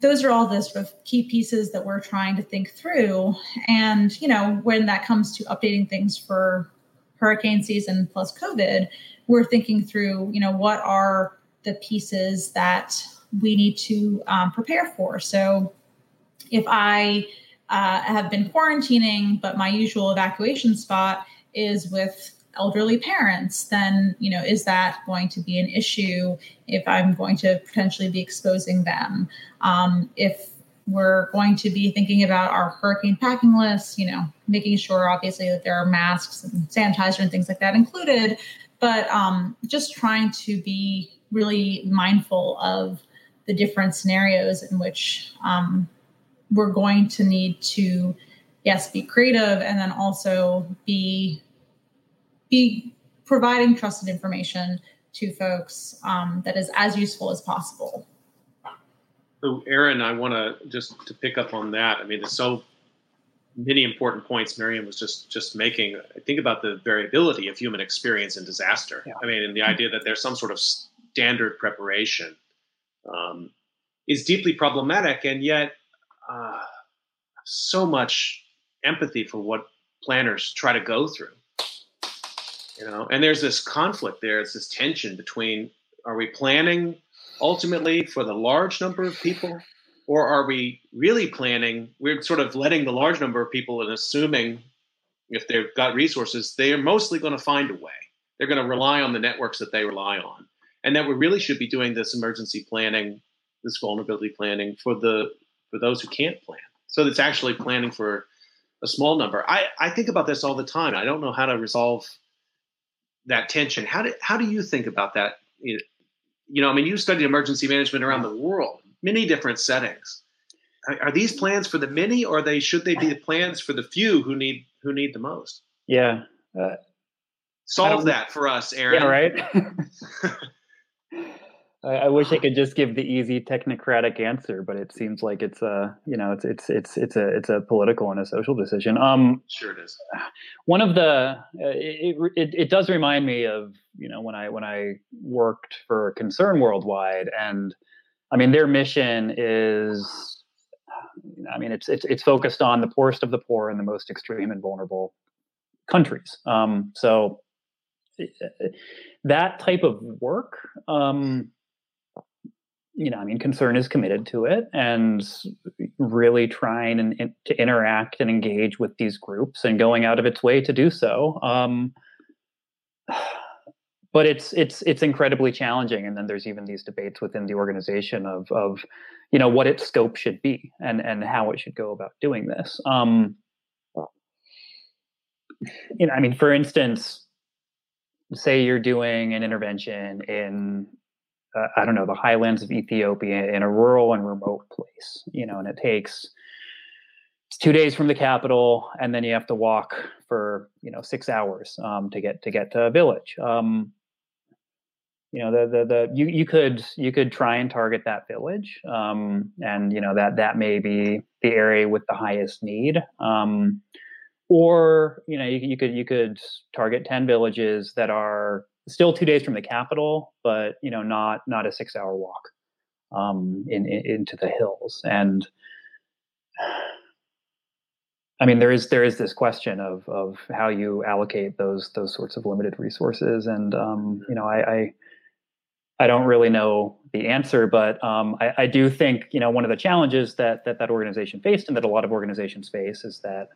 those are all the sort of key pieces that we're trying to think through. And, you know, when that comes to updating things for hurricane season plus COVID, we're thinking through, you know, what are the pieces that we need to um, prepare for. So if I uh, have been quarantining, but my usual evacuation spot is with elderly parents, then you know is that going to be an issue if I'm going to potentially be exposing them? Um, if we're going to be thinking about our hurricane packing list, you know, making sure obviously that there are masks and sanitizer and things like that included, but um, just trying to be really mindful of the different scenarios in which um, we're going to need to yes be creative and then also be be providing trusted information to folks um, that is as useful as possible so aaron i want to just to pick up on that i mean there's so many important points Miriam was just just making. I think about the variability of human experience in disaster. Yeah. I mean, and the idea that there's some sort of standard preparation um, is deeply problematic. And yet, uh, so much empathy for what planners try to go through. You know, and there's this conflict there. It's this tension between are we planning ultimately for the large number of people, or are we really planning? We're sort of letting the large number of people and assuming if they've got resources, they are mostly going to find a way. They're going to rely on the networks that they rely on, and that we really should be doing this emergency planning, this vulnerability planning for the for those who can't plan. So it's actually planning for a small number. I, I think about this all the time. I don't know how to resolve that tension. How do how do you think about that? You know, I mean, you studied emergency management around the world, many different settings. Are, these plans for the many, or they should they be the plans for the few who need who need the most? Yeah. Uh, Solve that for us, Aaron. Yeah, right. I, I, wish I could just give the easy technocratic answer, but it seems like it's a you know it's it's it's it's a it's a political and a social decision. Um, sure it is. One of the uh, it, it it does remind me of you know when I when I worked for Concern Worldwide, and I mean their mission is. I mean, it's it's it's focused on the poorest of the poor and the most extreme and vulnerable countries. Um, so that type of work um, you know, I mean, Concern is committed to it and really trying and, and, to interact and engage with these groups and going out of its way to do so. Um, but it's it's it's incredibly challenging, and then there's even these debates within the organization of of you know what its scope should be and and how it should go about doing this. Um, you know, I mean, for instance, say you're doing an intervention in uh, I don't know, the highlands of Ethiopia in a rural and remote place, you know, and it takes it's two days from the capital, and then you have to walk for you know six hours um, to get to get to a village. Um, you know, the the the you you could you could try and target that village, um, and you know that that may be the area with the highest need. Um, or you know you, you could you could target 10 villages that are still two days from the capital, but you know, not not a six hour walk um, in, in, into the hills. And I mean, there is there is this question of of how you allocate those those sorts of limited resources, and um, you know, I, I, I don't really know the answer, but um, I, I do think you know one of the challenges that that that organization faced, and that a lot of organizations face, is that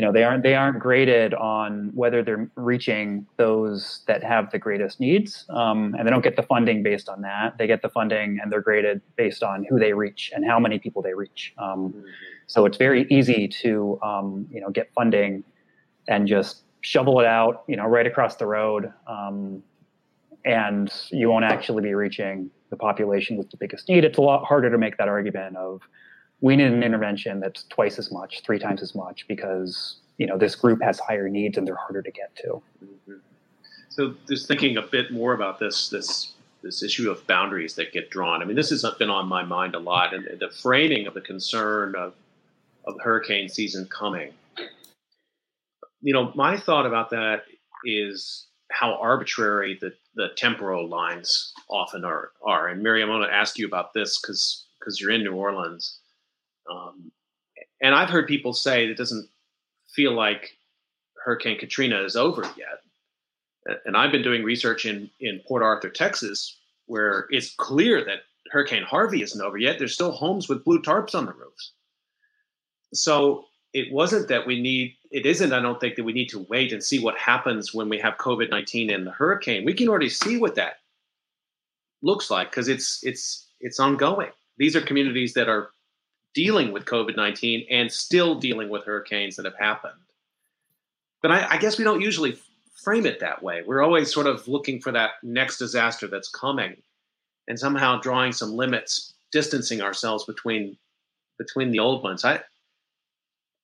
you know they aren't they aren't graded on whether they're reaching those that have the greatest needs um, and they don't get the funding based on that they get the funding and they're graded based on who they reach and how many people they reach um, mm-hmm. so it's very easy to um, you know get funding and just shovel it out you know right across the road um, and you won't actually be reaching the population with the biggest need it's a lot harder to make that argument of we need an intervention that's twice as much, three times as much, because you know this group has higher needs and they're harder to get to. Mm-hmm. So, just thinking a bit more about this this this issue of boundaries that get drawn. I mean, this has been on my mind a lot, and the framing of the concern of of hurricane season coming. You know, my thought about that is how arbitrary the, the temporal lines often are. are. And Miriam, I want to ask you about this because because you're in New Orleans. Um, and I've heard people say it doesn't feel like Hurricane Katrina is over yet. And I've been doing research in, in Port Arthur, Texas, where it's clear that Hurricane Harvey isn't over yet. There's still homes with blue tarps on the roofs. So it wasn't that we need, it isn't, I don't think, that we need to wait and see what happens when we have COVID 19 and the hurricane. We can already see what that looks like because it's, it's, it's ongoing. These are communities that are dealing with COVID 19 and still dealing with hurricanes that have happened. But I, I, guess we don't usually frame it that way. We're always sort of looking for that next disaster that's coming and somehow drawing some limits, distancing ourselves between between the old ones. I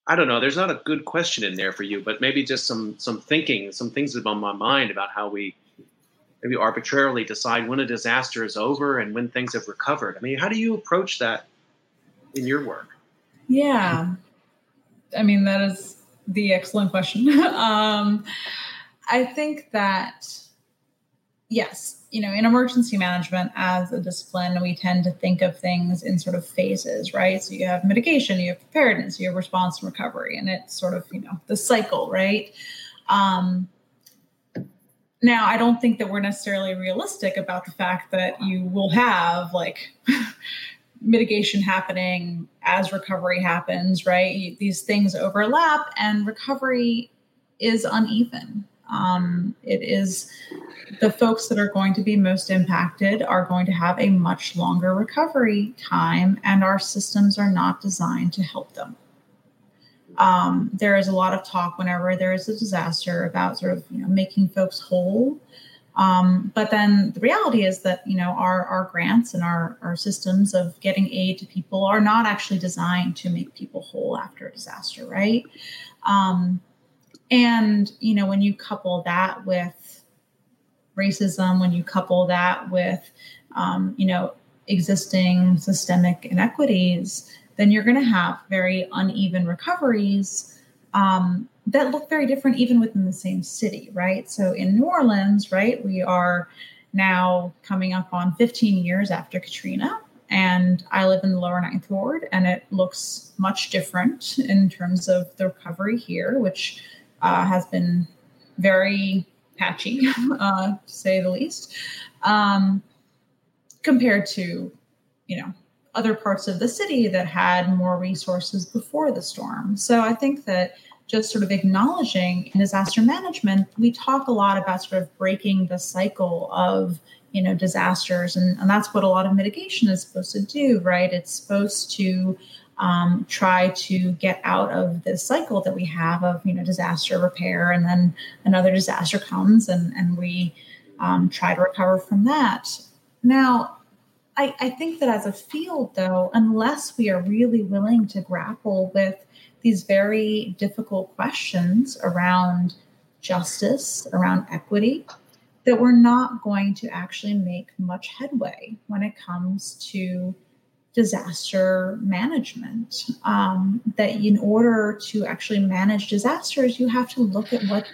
I don't know. There's not a good question in there for you, but maybe just some some thinking, some things that on my mind about how we maybe arbitrarily decide when a disaster is over and when things have recovered. I mean, how do you approach that in your work? Yeah. I mean, that is the excellent question. um, I think that yes, you know, in emergency management as a discipline, we tend to think of things in sort of phases, right? So you have mitigation, you have preparedness, you have response and recovery, and it's sort of, you know, the cycle, right? Um, now, I don't think that we're necessarily realistic about the fact that you will have like mitigation happening as recovery happens, right? These things overlap and recovery is uneven. Um, it is the folks that are going to be most impacted are going to have a much longer recovery time, and our systems are not designed to help them. Um, there is a lot of talk whenever there is a disaster about sort of you know making folks whole. Um, but then the reality is that you know our our grants and our our systems of getting aid to people are not actually designed to make people whole after a disaster, right? Um, and, you know, when you couple that with racism, when you couple that with, um, you know, existing systemic inequities, then you're going to have very uneven recoveries um, that look very different even within the same city, right? So in New Orleans, right, we are now coming up on 15 years after Katrina. And I live in the lower ninth ward, and it looks much different in terms of the recovery here, which uh, has been very patchy, uh, to say the least, um, compared to, you know, other parts of the city that had more resources before the storm. So I think that just sort of acknowledging in disaster management, we talk a lot about sort of breaking the cycle of you know disasters. And, and that's what a lot of mitigation is supposed to do right? It's supposed to um, try to get out of this cycle that we have of you know disaster repair and then another disaster comes and and we um, try to recover from that. Now I, I think that as a field though unless we are really willing to grapple with these very difficult questions around justice around equity that we're not going to actually make much headway when it comes to disaster management. Um, that in order to actually manage disasters, you have to look at what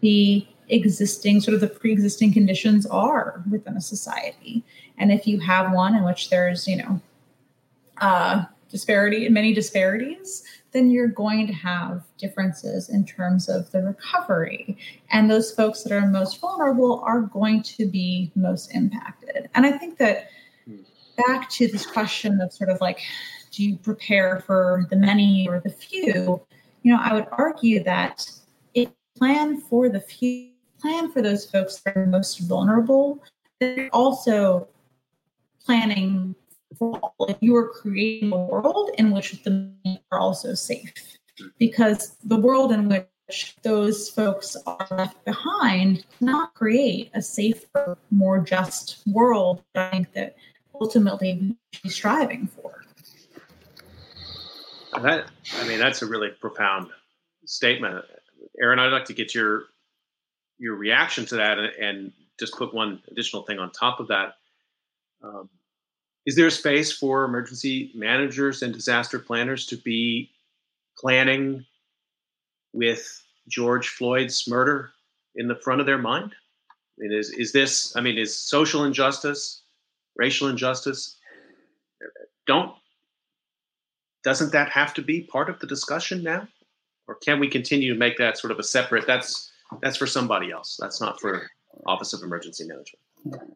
the existing, sort of the pre existing conditions are within a society. And if you have one in which there's, you know, uh, disparity, many disparities, then you're going to have differences in terms of the recovery. And those folks that are most vulnerable are going to be most impacted. And I think that back to this question of sort of like, do you prepare for the many or the few? You know, I would argue that if plan for the few, plan for those folks that are most vulnerable, they're also planning If you are creating a world in which the are also safe, because the world in which those folks are left behind not create a safer, more just world. I think that ultimately we should be striving for. That I mean, that's a really profound statement, Aaron. I'd like to get your your reaction to that, and, and just put one additional thing on top of that. Um, is there a space for emergency managers and disaster planners to be planning with George Floyd's murder in the front of their mind? I mean, is is this? I mean, is social injustice racial injustice. Don't doesn't that have to be part of the discussion now, or can we continue to make that sort of a separate? That's that's for somebody else. That's not for Office of Emergency Management.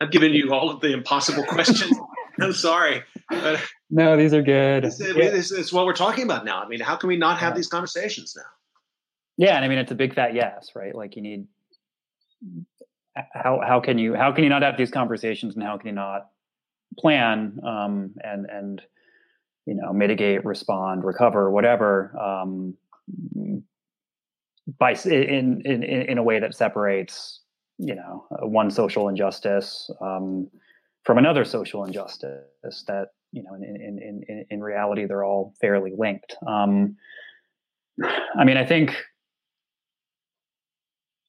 I've given you all of the impossible questions. I'm sorry. But no, these are good. It's, it's, it's, what we're talking about now. I mean, how can we not have these conversations now? Yeah, and I mean it's a big fat yes, right? Like you need how how can you how can you not have these conversations and how can you not plan um, and and you know mitigate respond recover whatever um, by in, in in a way that separates you know one social injustice um, from another social injustice that you know in in in in reality they're all fairly linked. Um, i mean i think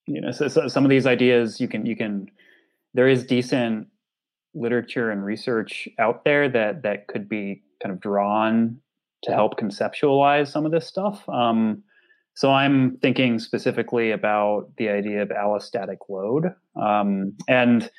you know so, so some of these ideas you can you can there is decent literature and research out there that that could be kind of drawn to help conceptualize some of this stuff. Um, so I'm thinking specifically about the idea of allostatic load, um, and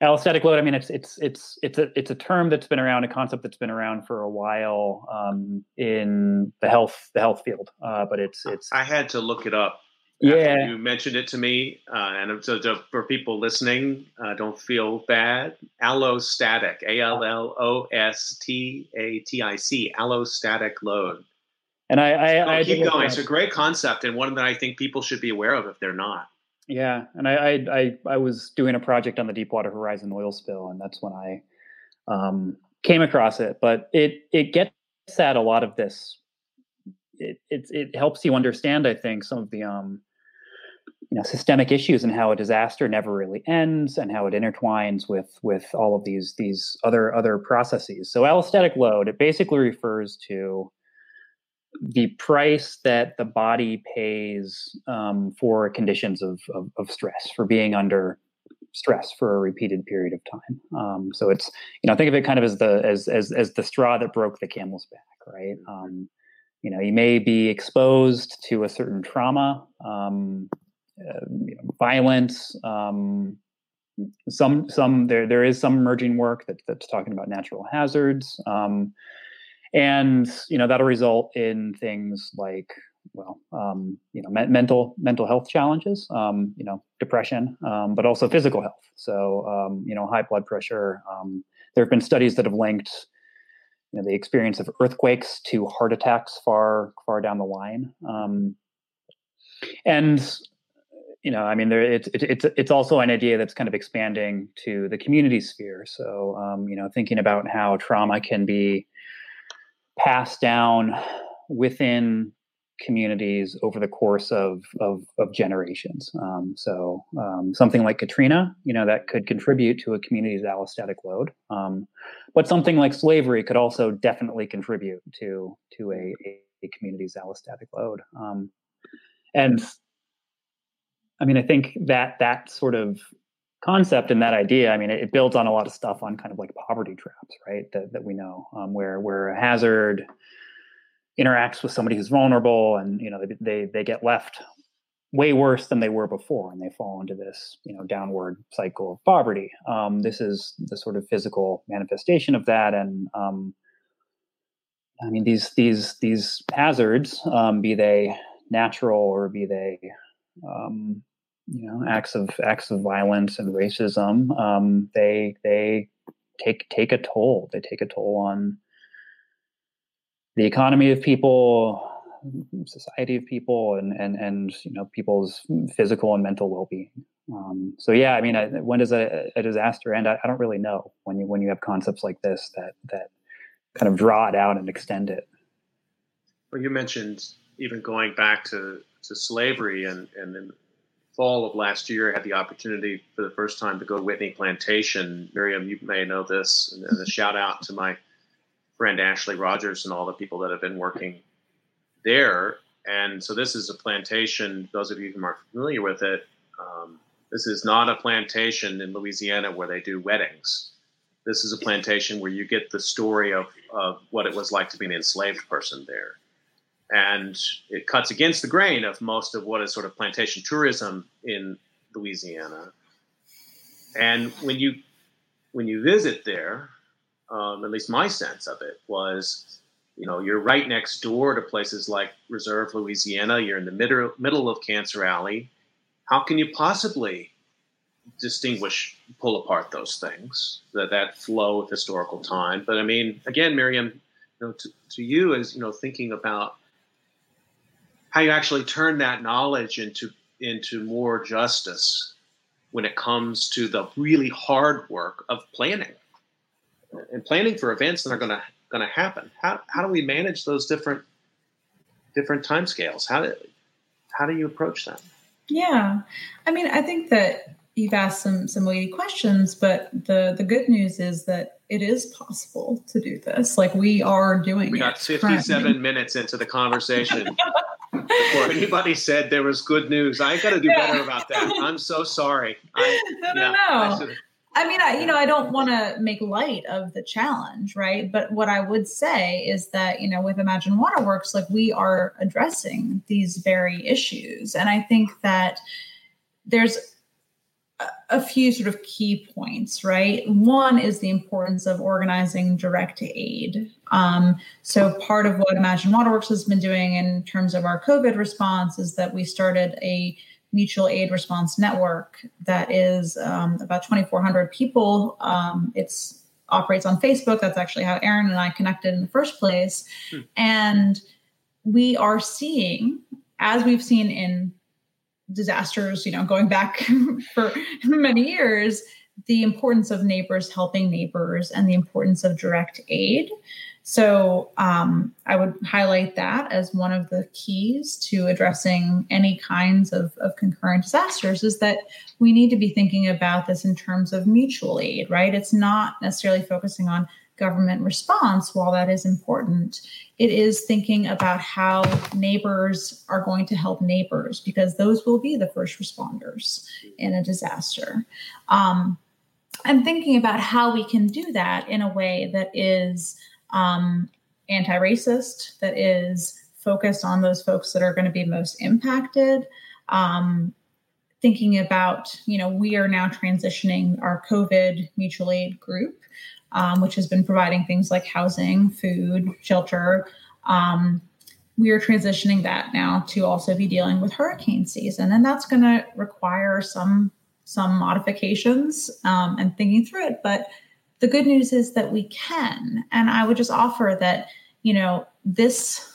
allostatic load. I mean, it's it's it's it's a it's a term that's been around, a concept that's been around for a while um, in the health the health field, uh, but it's it's. I had to look it up. Yeah, you mentioned it to me, uh, and so, so for people listening, uh, don't feel bad. Allostatic, A L L O S T A T I C, allostatic load. And I, I, oh, I keep going. It's a great concept and one that I think people should be aware of if they're not. Yeah, and I, I, I, I was doing a project on the Deepwater Horizon oil spill, and that's when I um, came across it. But it, it gets at a lot of this. It, it, it helps you understand, I think, some of the um, you know systemic issues and how a disaster never really ends and how it intertwines with with all of these these other other processes so allostatic load it basically refers to the price that the body pays um, for conditions of, of, of, stress, for being under stress for a repeated period of time. Um, so it's you know think of it kind of as the as as as the straw that broke the camel's back, right? Um, you know, you may be exposed to a certain trauma, um, uh, you know, violence. Um, some some there there is some emerging work that, that's talking about natural hazards. And you know that'll result in things like well um, you know me- mental mental health challenges um, you know depression um, but also physical health so um, you know high blood pressure um, there have been studies that have linked you know the experience of earthquakes to heart attacks far far down the line um, and you know, I mean, there it's it's it's also an idea that's kind of expanding to the community sphere. So, um, you know, thinking about how trauma can be passed down within communities over the course of of, of generations. Um, so um, something like Katrina, you know, that could contribute to a community's allostatic load. Um, but something like slavery could also definitely contribute to to a, a community's allostatic load. Um, and I mean, I think that that sort of concept and that idea, I mean, it, it, builds on a lot of stuff on kind of like poverty traps, right? That, that we know, um, where where a hazard interacts with somebody who's vulnerable, and you know they they they get left way worse than they were before, and they fall into this you know downward cycle of poverty. Um, this is the sort of physical manifestation of that, and um, I mean these these these hazards, um, be they natural or be they um, you know acts of acts of violence and racism um, they they take take a toll. They take a toll on the economy of people society of people and and and you know people's physical and mental well-being. Um, so yeah i mean I, when does a, a disaster end? I, I, don't really know when you when you have concepts like this that that kind of draw it out and extend it. Well you mentioned even going back to to slavery and and fall of last year, I had the opportunity for the first time to go to Whitney Plantation. Miriam, you may know this, and, a shout out to my friend Ashley Rogers and all the people that have been working there. And so this is a plantation. Those of you who are familiar with it, um, this is not a plantation in Louisiana where they do weddings. This is a plantation where you get the story of, of what it was like to be an enslaved person there and it cuts against the grain of most of what is sort of plantation tourism in Louisiana. And when you when you visit there, um, at least my sense of it was, you know, you're right next door to places like Reserve, Louisiana. You're in the middle middle of Cancer Alley. How can you possibly distinguish, pull apart those things that that flow of historical time? But I mean, again, Miriam, you know, to, to you as you know, thinking about how you actually turn that knowledge into into more justice when it comes to the really hard work of planning and planning for events that are going to going to happen. How how do we manage those different different timescales? How do how do you approach that? Yeah, I mean, I think that you've asked some some weighty questions, but the the good news is that it is possible to do this. Like we are doing. We got 57 minutes into the conversation. before anybody said there was good news. I got to do yeah. better about that. I'm so sorry. I, no, no, yeah, no. I mean, I, you know, I don't want to make light of the challenge, right? But what I would say is that, you know, with Imagine Waterworks, like we are addressing these very issues. And I think that there's a few sort of key points, right? One is the importance of organizing direct aid. Um, so, part of what Imagine Waterworks has been doing in terms of our COVID response is that we started a mutual aid response network that is um, about 2,400 people. Um, it's operates on Facebook. That's actually how Aaron and I connected in the first place. Hmm. And we are seeing, as we've seen in disasters, you know, going back for many years, the importance of neighbors helping neighbors and the importance of direct aid. So um, I would highlight that as one of the keys to addressing any kinds of, of concurrent disasters is that we need to be thinking about this in terms of mutual aid, right? It's not necessarily focusing on government response, while that is important, it is thinking about how neighbors are going to help neighbors because those will be the first responders in a disaster. Um, and thinking about how we can do that in a way that is um, anti racist, that is focused on those folks that are going to be most impacted. Um, thinking about, you know, we are now transitioning our COVID mutual aid group, um, which has been providing things like housing, food, shelter. Um, we are transitioning that now to also be dealing with hurricane season, and that's going to require some some modifications um, and thinking through it. But the good news is that we can. And I would just offer that, you know, this,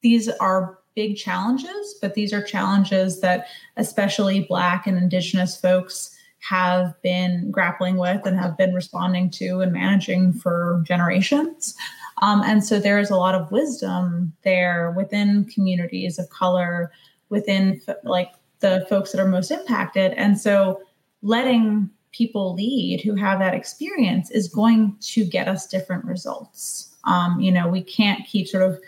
these are big challenges, but these are challenges that especially Black and Indigenous folks have been grappling with and have been responding to and managing for generations. Um, and so there is a lot of wisdom there within communities of color, within like the folks that are most impacted. And so letting people lead who have that experience is going to get us different results. Um, you know, we can't keep sort of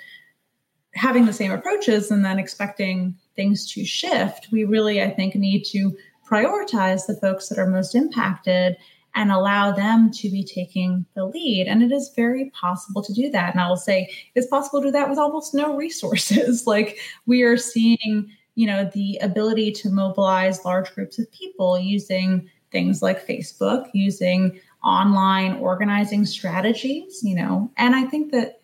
having the same approaches and then expecting things to shift. We really, I think, need to prioritize the folks that are most impacted and allow them to be taking the lead. And it is very possible to do that. And I will say it's possible to do that with almost no resources. like we are seeing, you know, the ability to mobilize large groups of people using things like Facebook, using online organizing strategies, you know. And I think that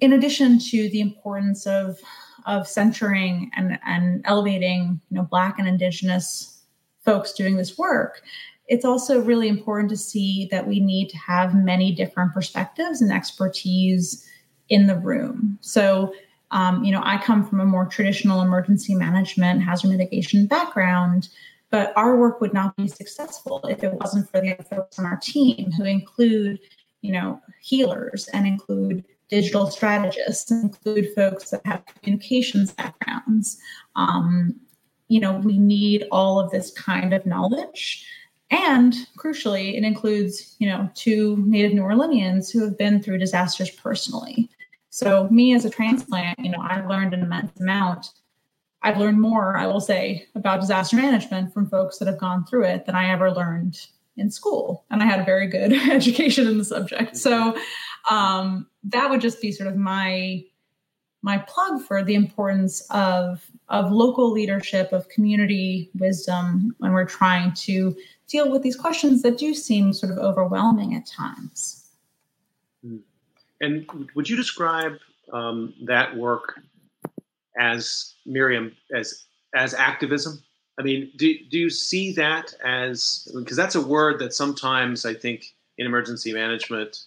in addition to the importance of of centering and, and elevating, you know, black and indigenous folks doing this work, it's also really important to see that we need to have many different perspectives and expertise in the room. So um, you know, I come from a more traditional emergency management, hazard mitigation background. But our work would not be successful if it wasn't for the folks on our team who include, you know, healers and include digital strategists include folks that have communications backgrounds. Um, you know, we need all of this kind of knowledge. And crucially, it includes, you know, two Native New Orleanians who have been through disasters personally. So, me as a transplant, you know, I learned an immense amount I've learned more, I will say, about disaster management from folks that have gone through it than I ever learned in school. And I had a very good education in the subject. So um, that would just be sort of my my plug for the importance of of local leadership, of community wisdom when we're trying to deal with these questions that do seem sort of overwhelming at times. Hmm. And would you describe um, that work as Miriam as as activism? I mean, do do you see that as because that's a word that sometimes I think in emergency management,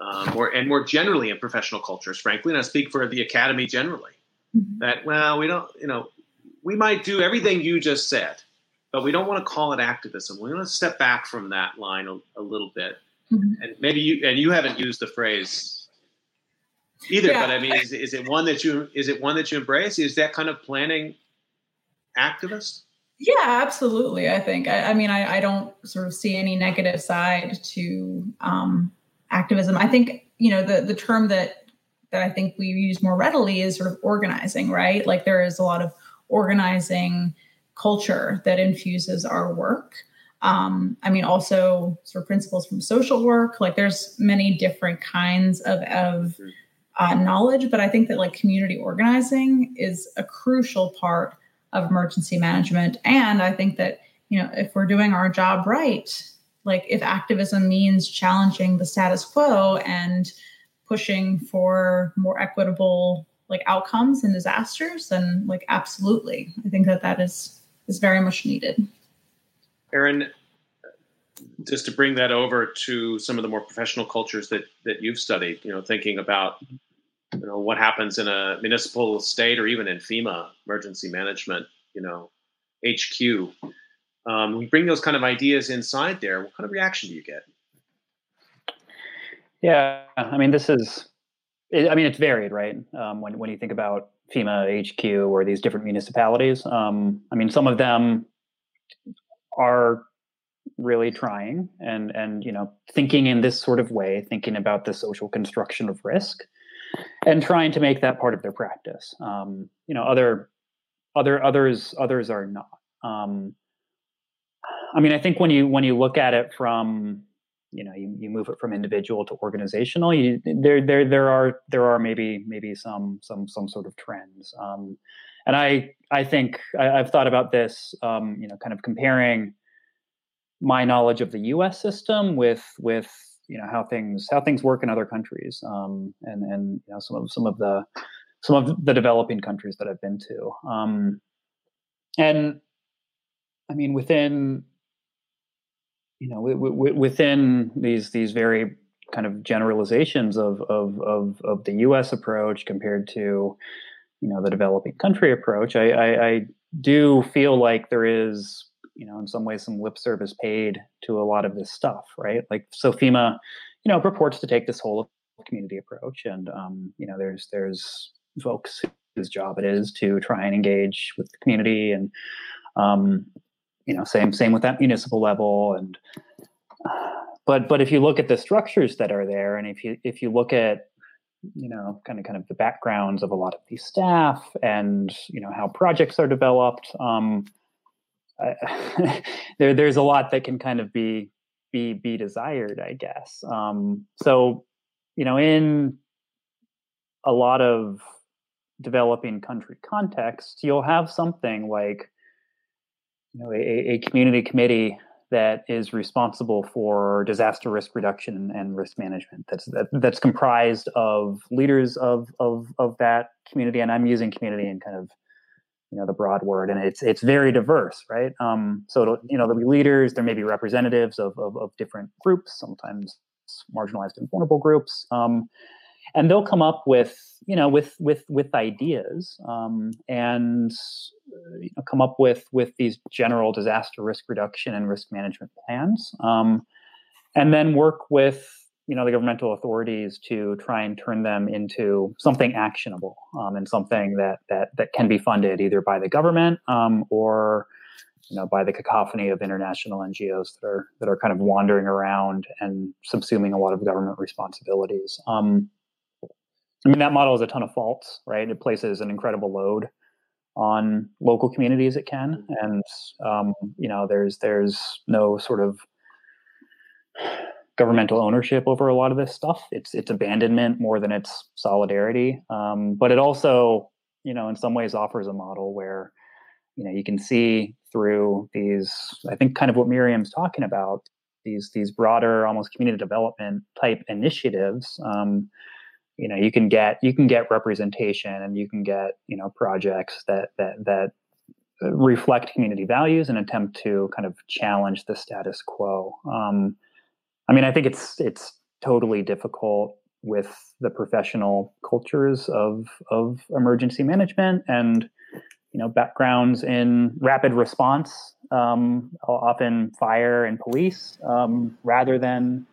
um, or and more generally in professional cultures, frankly, and I speak for the academy generally, mm-hmm. that well, we don't, you know, we might do everything you just said, but we don't want to call it activism. We want to step back from that line a, a little bit, mm-hmm. and maybe you and you haven't used the phrase either. Yeah. But I mean, is, is it one that you is it one that you embrace? Is that kind of planning activist? Yeah, absolutely. I think. I, I mean, I, I, don't sort of see any negative side to um, activism. I think you know the the term that that I think we use more readily is sort of organizing, right? Like there is a lot of organizing culture that infuses our work. Um, I mean, also sort of principles from social work. Like, there's many different kinds of of uh, knowledge, but I think that like community organizing is a crucial part of emergency management. And I think that you know, if we're doing our job right, like if activism means challenging the status quo and pushing for more equitable like outcomes and disasters then like absolutely. I think that that is is very much needed. Aaron just to bring that over to some of the more professional cultures that that you've studied you know thinking about you know what happens in a municipal state or even in fema emergency management you know hq um, we bring those kind of ideas inside there what kind of reaction do you get yeah i mean this is I mean, it's varied, right? Um, when when you think about FEMA HQ or these different municipalities, um, I mean, some of them are really trying and and you know thinking in this sort of way, thinking about the social construction of risk, and trying to make that part of their practice. Um, you know, other other others others are not. I mean, I think when you when you look at it from you know you, you move it from individual to organizational you, there there there are there are maybe maybe some some some sort of trends. Um, and i i think I, have thought about this um, you know kind of comparing my knowledge of the us system with with you know how things how things work in other countries um, and and you know some of some of the some of the developing countries that i've been to. Um, and i mean within you know, w- w- within these these very kind of generalizations of, of of of the U.S. approach compared to you know the developing country approach, I, I, I do feel like there is you know in some ways some lip service paid to a lot of this stuff, right? Like so FEMA, you know, purports to take this whole community approach, and um, you know, there's there's folks whose job it is to try and engage with the community and um, you know same same with that municipal level and but but if you look at the structures that are there and if you if you look at you know kind of kind of the backgrounds of a lot of these staff and you know how projects are developed um I, there there's a lot that can kind of be be be desired i guess. Um so you know in a lot of developing country contexts you'll have something like you know, a, a community committee that is responsible for disaster risk reduction and risk management. That's that, that's comprised of leaders of, of of that community, and I'm using community in kind of you know the broad word, and it's it's very diverse, right? Um, so you know there'll be leaders, there may be representatives of of, of different groups, sometimes marginalized and vulnerable groups. Um, and they'll come up with you know with with with ideas um, and uh, you know, come up with with these general disaster risk reduction and risk management plans um, and then work with you know the governmental authorities to try and turn them into something actionable um, and something that that that can be funded either by the government um, or you know by the cacophony of international NGOs that are that are kind of wandering around and subsuming a lot of government responsibilities. Um, I mean, that model has a ton of faults, right? It places an incredible load on local communities. It can, mm-hmm. and um, you know, there's there's no sort of governmental ownership over a lot of this stuff. It's it's abandonment more than it's solidarity. Um, but it also, you know, in some ways offers a model where, you know, you can see through these. I think kind of what Miriam's talking about these these broader, almost community development type initiatives. Um, you know you can get you can get representation and you can get you know projects that that that uh, reflect community values and attempt to kind of challenge the status quo. Um, i mean i think it's it's totally difficult with the professional cultures of of emergency management and you know backgrounds in rapid response um, often fire and police um, rather than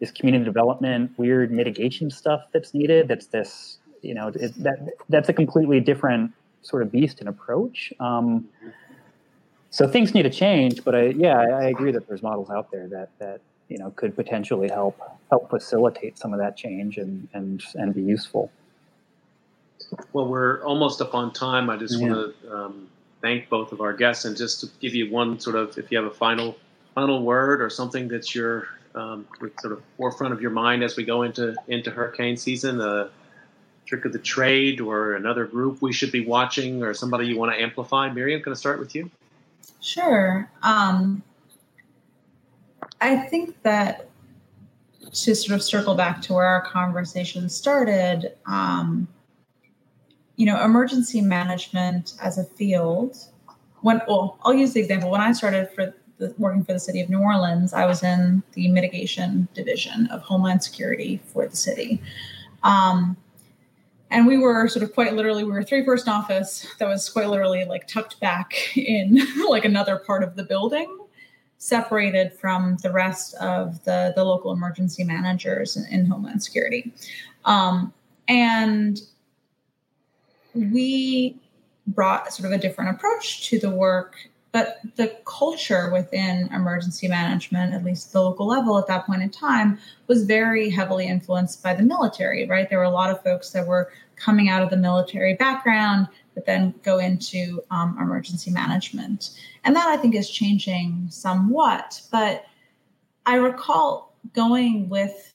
this community development, weird mitigation stuff that's needed. That's this, you know, it, that that's a completely different sort of beast and approach. Um, so things need to change, but I, yeah, I, I agree that there's models out there that that you know could potentially help help facilitate some of that change and and and be useful. Well, we're almost up on time. I just yeah. want to um, thank both of our guests and just to give you one sort of, if you have a final final word or something that's your um, sort of forefront of your mind as we go into into hurricane season? A trick of the trade, or another group we should be watching, or somebody you want to amplify? Miriam, can I start with you? Sure. Um, I think that to sort of circle back to where our conversation started, um, you know, emergency management as a field. When well, I'll use the example. When I started for working for the city of New Orleans, I was in the mitigation division of Homeland Security for the city. Um, and we were sort of quite literally we were a three person office that was quite literally like tucked back in like another part of the building separated from the rest of the the local emergency managers in, in homeland security um, and we brought sort of a different approach to the work but the culture within emergency management, at least the local level at that point in time, was very heavily influenced by the military, right? There were a lot of folks that were coming out of the military background, but then go into um, emergency management. And that I think is changing somewhat. But I recall going with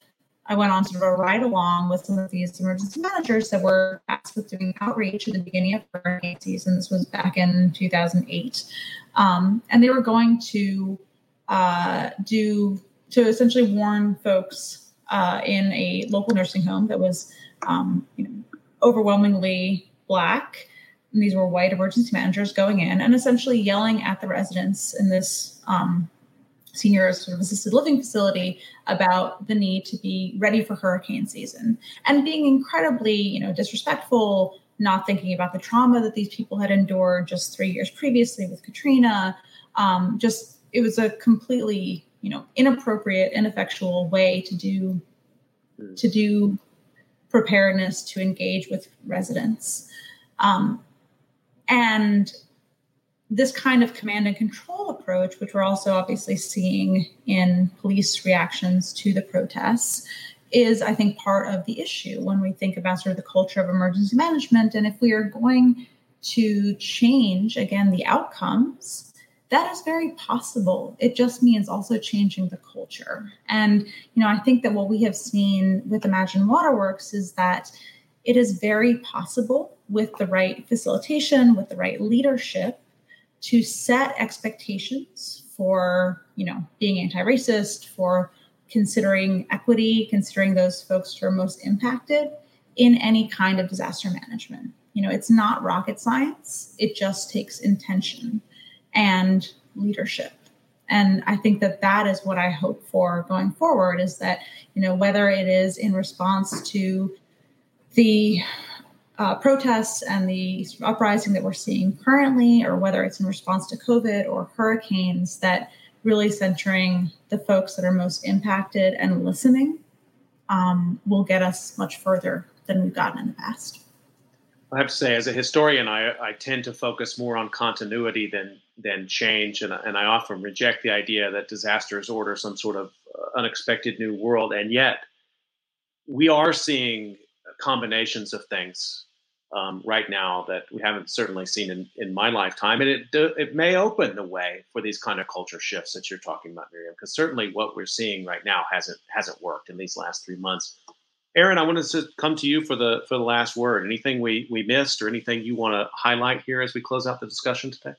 I went on sort of a ride along with some of these emergency managers that were tasked with doing outreach at the beginning of hurricane season. This was back in 2008. Um, and they were going to uh, do, to essentially warn folks uh, in a local nursing home that was um, you know, overwhelmingly Black. And these were white emergency managers going in and essentially yelling at the residents in this um, senior sort of assisted living facility about the need to be ready for hurricane season. And being incredibly you know disrespectful not thinking about the trauma that these people had endured just three years previously with katrina um, just it was a completely you know inappropriate ineffectual way to do to do preparedness to engage with residents. Um, and this kind of command and control approach, which we're also obviously seeing in police reactions to the protests, is, I think, part of the issue when we think about sort of the culture of emergency management. And if we are going to change, again, the outcomes, that is very possible. It just means also changing the culture. And, you know, I think that what we have seen with Imagine Waterworks is that it is very possible with the right facilitation, with the right leadership, to set expectations for you know being anti-racist for considering equity considering those folks who are most impacted in any kind of disaster management. You know it's not rocket science. It just takes intention and leadership. And i think that that is what i hope for going forward is that you know whether it is in response to the uh, protests and the uprising that we're seeing currently, or whether it's in response to COVID or hurricanes, that really centering the folks that are most impacted and listening um, will get us much further than we've gotten in the past. I have to say, as a historian, I, I tend to focus more on continuity than than change, and, and I often reject the idea that disasters order some sort of uh, unexpected new world. And yet, we are seeing combinations of things um, right now that we haven't certainly seen in, in my lifetime, and it it may open the way for these kind of culture shifts that you're talking about, Miriam. Because certainly what we're seeing right now hasn't hasn't worked in these last three months. Aaron, I wanted to come to you for the for the last word. Anything we we missed, or anything you want to highlight here as we close out the discussion today?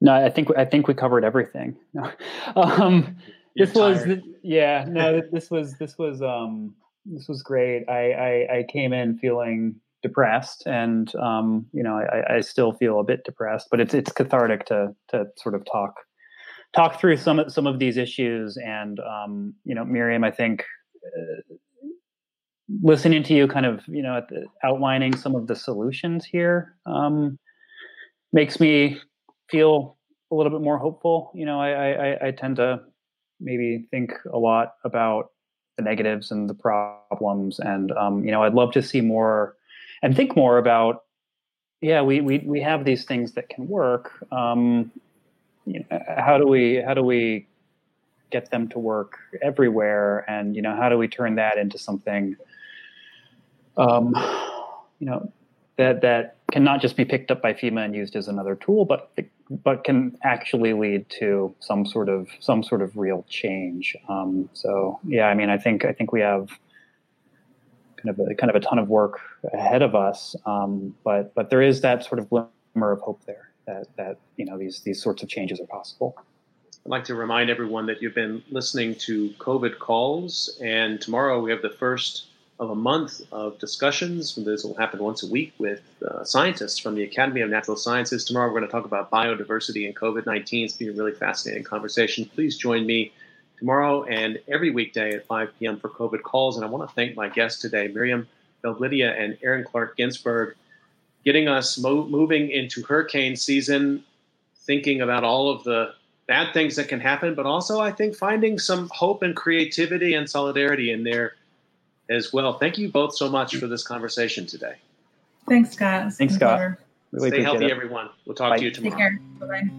No, I think I think we covered everything. um, this was yeah no this was this was um this was great. I, I, I came in feeling depressed, and um, you know, I, I still feel a bit depressed, but it's it's cathartic to to sort of talk talk through some some of these issues. And um, you know, Miriam, I think. Uh, listening to you kind of you know the, outlining some of the solutions here um, makes me feel a little bit more hopeful you know I, I i tend to maybe think a lot about the negatives and the problems. And um, you know, I'd love to see more and think more about. Yeah, we we we have these things that can work. Um, you know, how do we how do we get them to work everywhere? And you know, how do we turn that into something? Um, you know, that that cannot just be picked up by FEMA and used as another tool, but but can actually lead to some sort of some sort of real change. Um, so yeah, I mean, I think I think we have kind of a, kind of a ton of work ahead of us, um, but but there is that sort of glimmer of hope there that that you know these these sorts of changes are possible. I'd like to remind everyone that you've been listening to COVID calls, and tomorrow we have the first of a month of discussions. This will happen once a week with uh, scientists from the Academy of Natural Sciences. Tomorrow we're going to talk about biodiversity and COVID 19. It's been a really fascinating conversation. Please join me tomorrow and every weekday at 5 p.m. for COVID calls. And I want to thank my guests today, Miriam Belblidia and Aaron Clark Ginsberg, getting us mo- moving into hurricane season, thinking about all of the bad things that can happen, but also I think finding some hope and creativity and solidarity in there as well. Thank you both so much for this conversation today. Thanks, Scott. Thanks, Scott. Really Stay healthy, it. everyone. We'll talk Bye. to you tomorrow. Take care. Bye bye.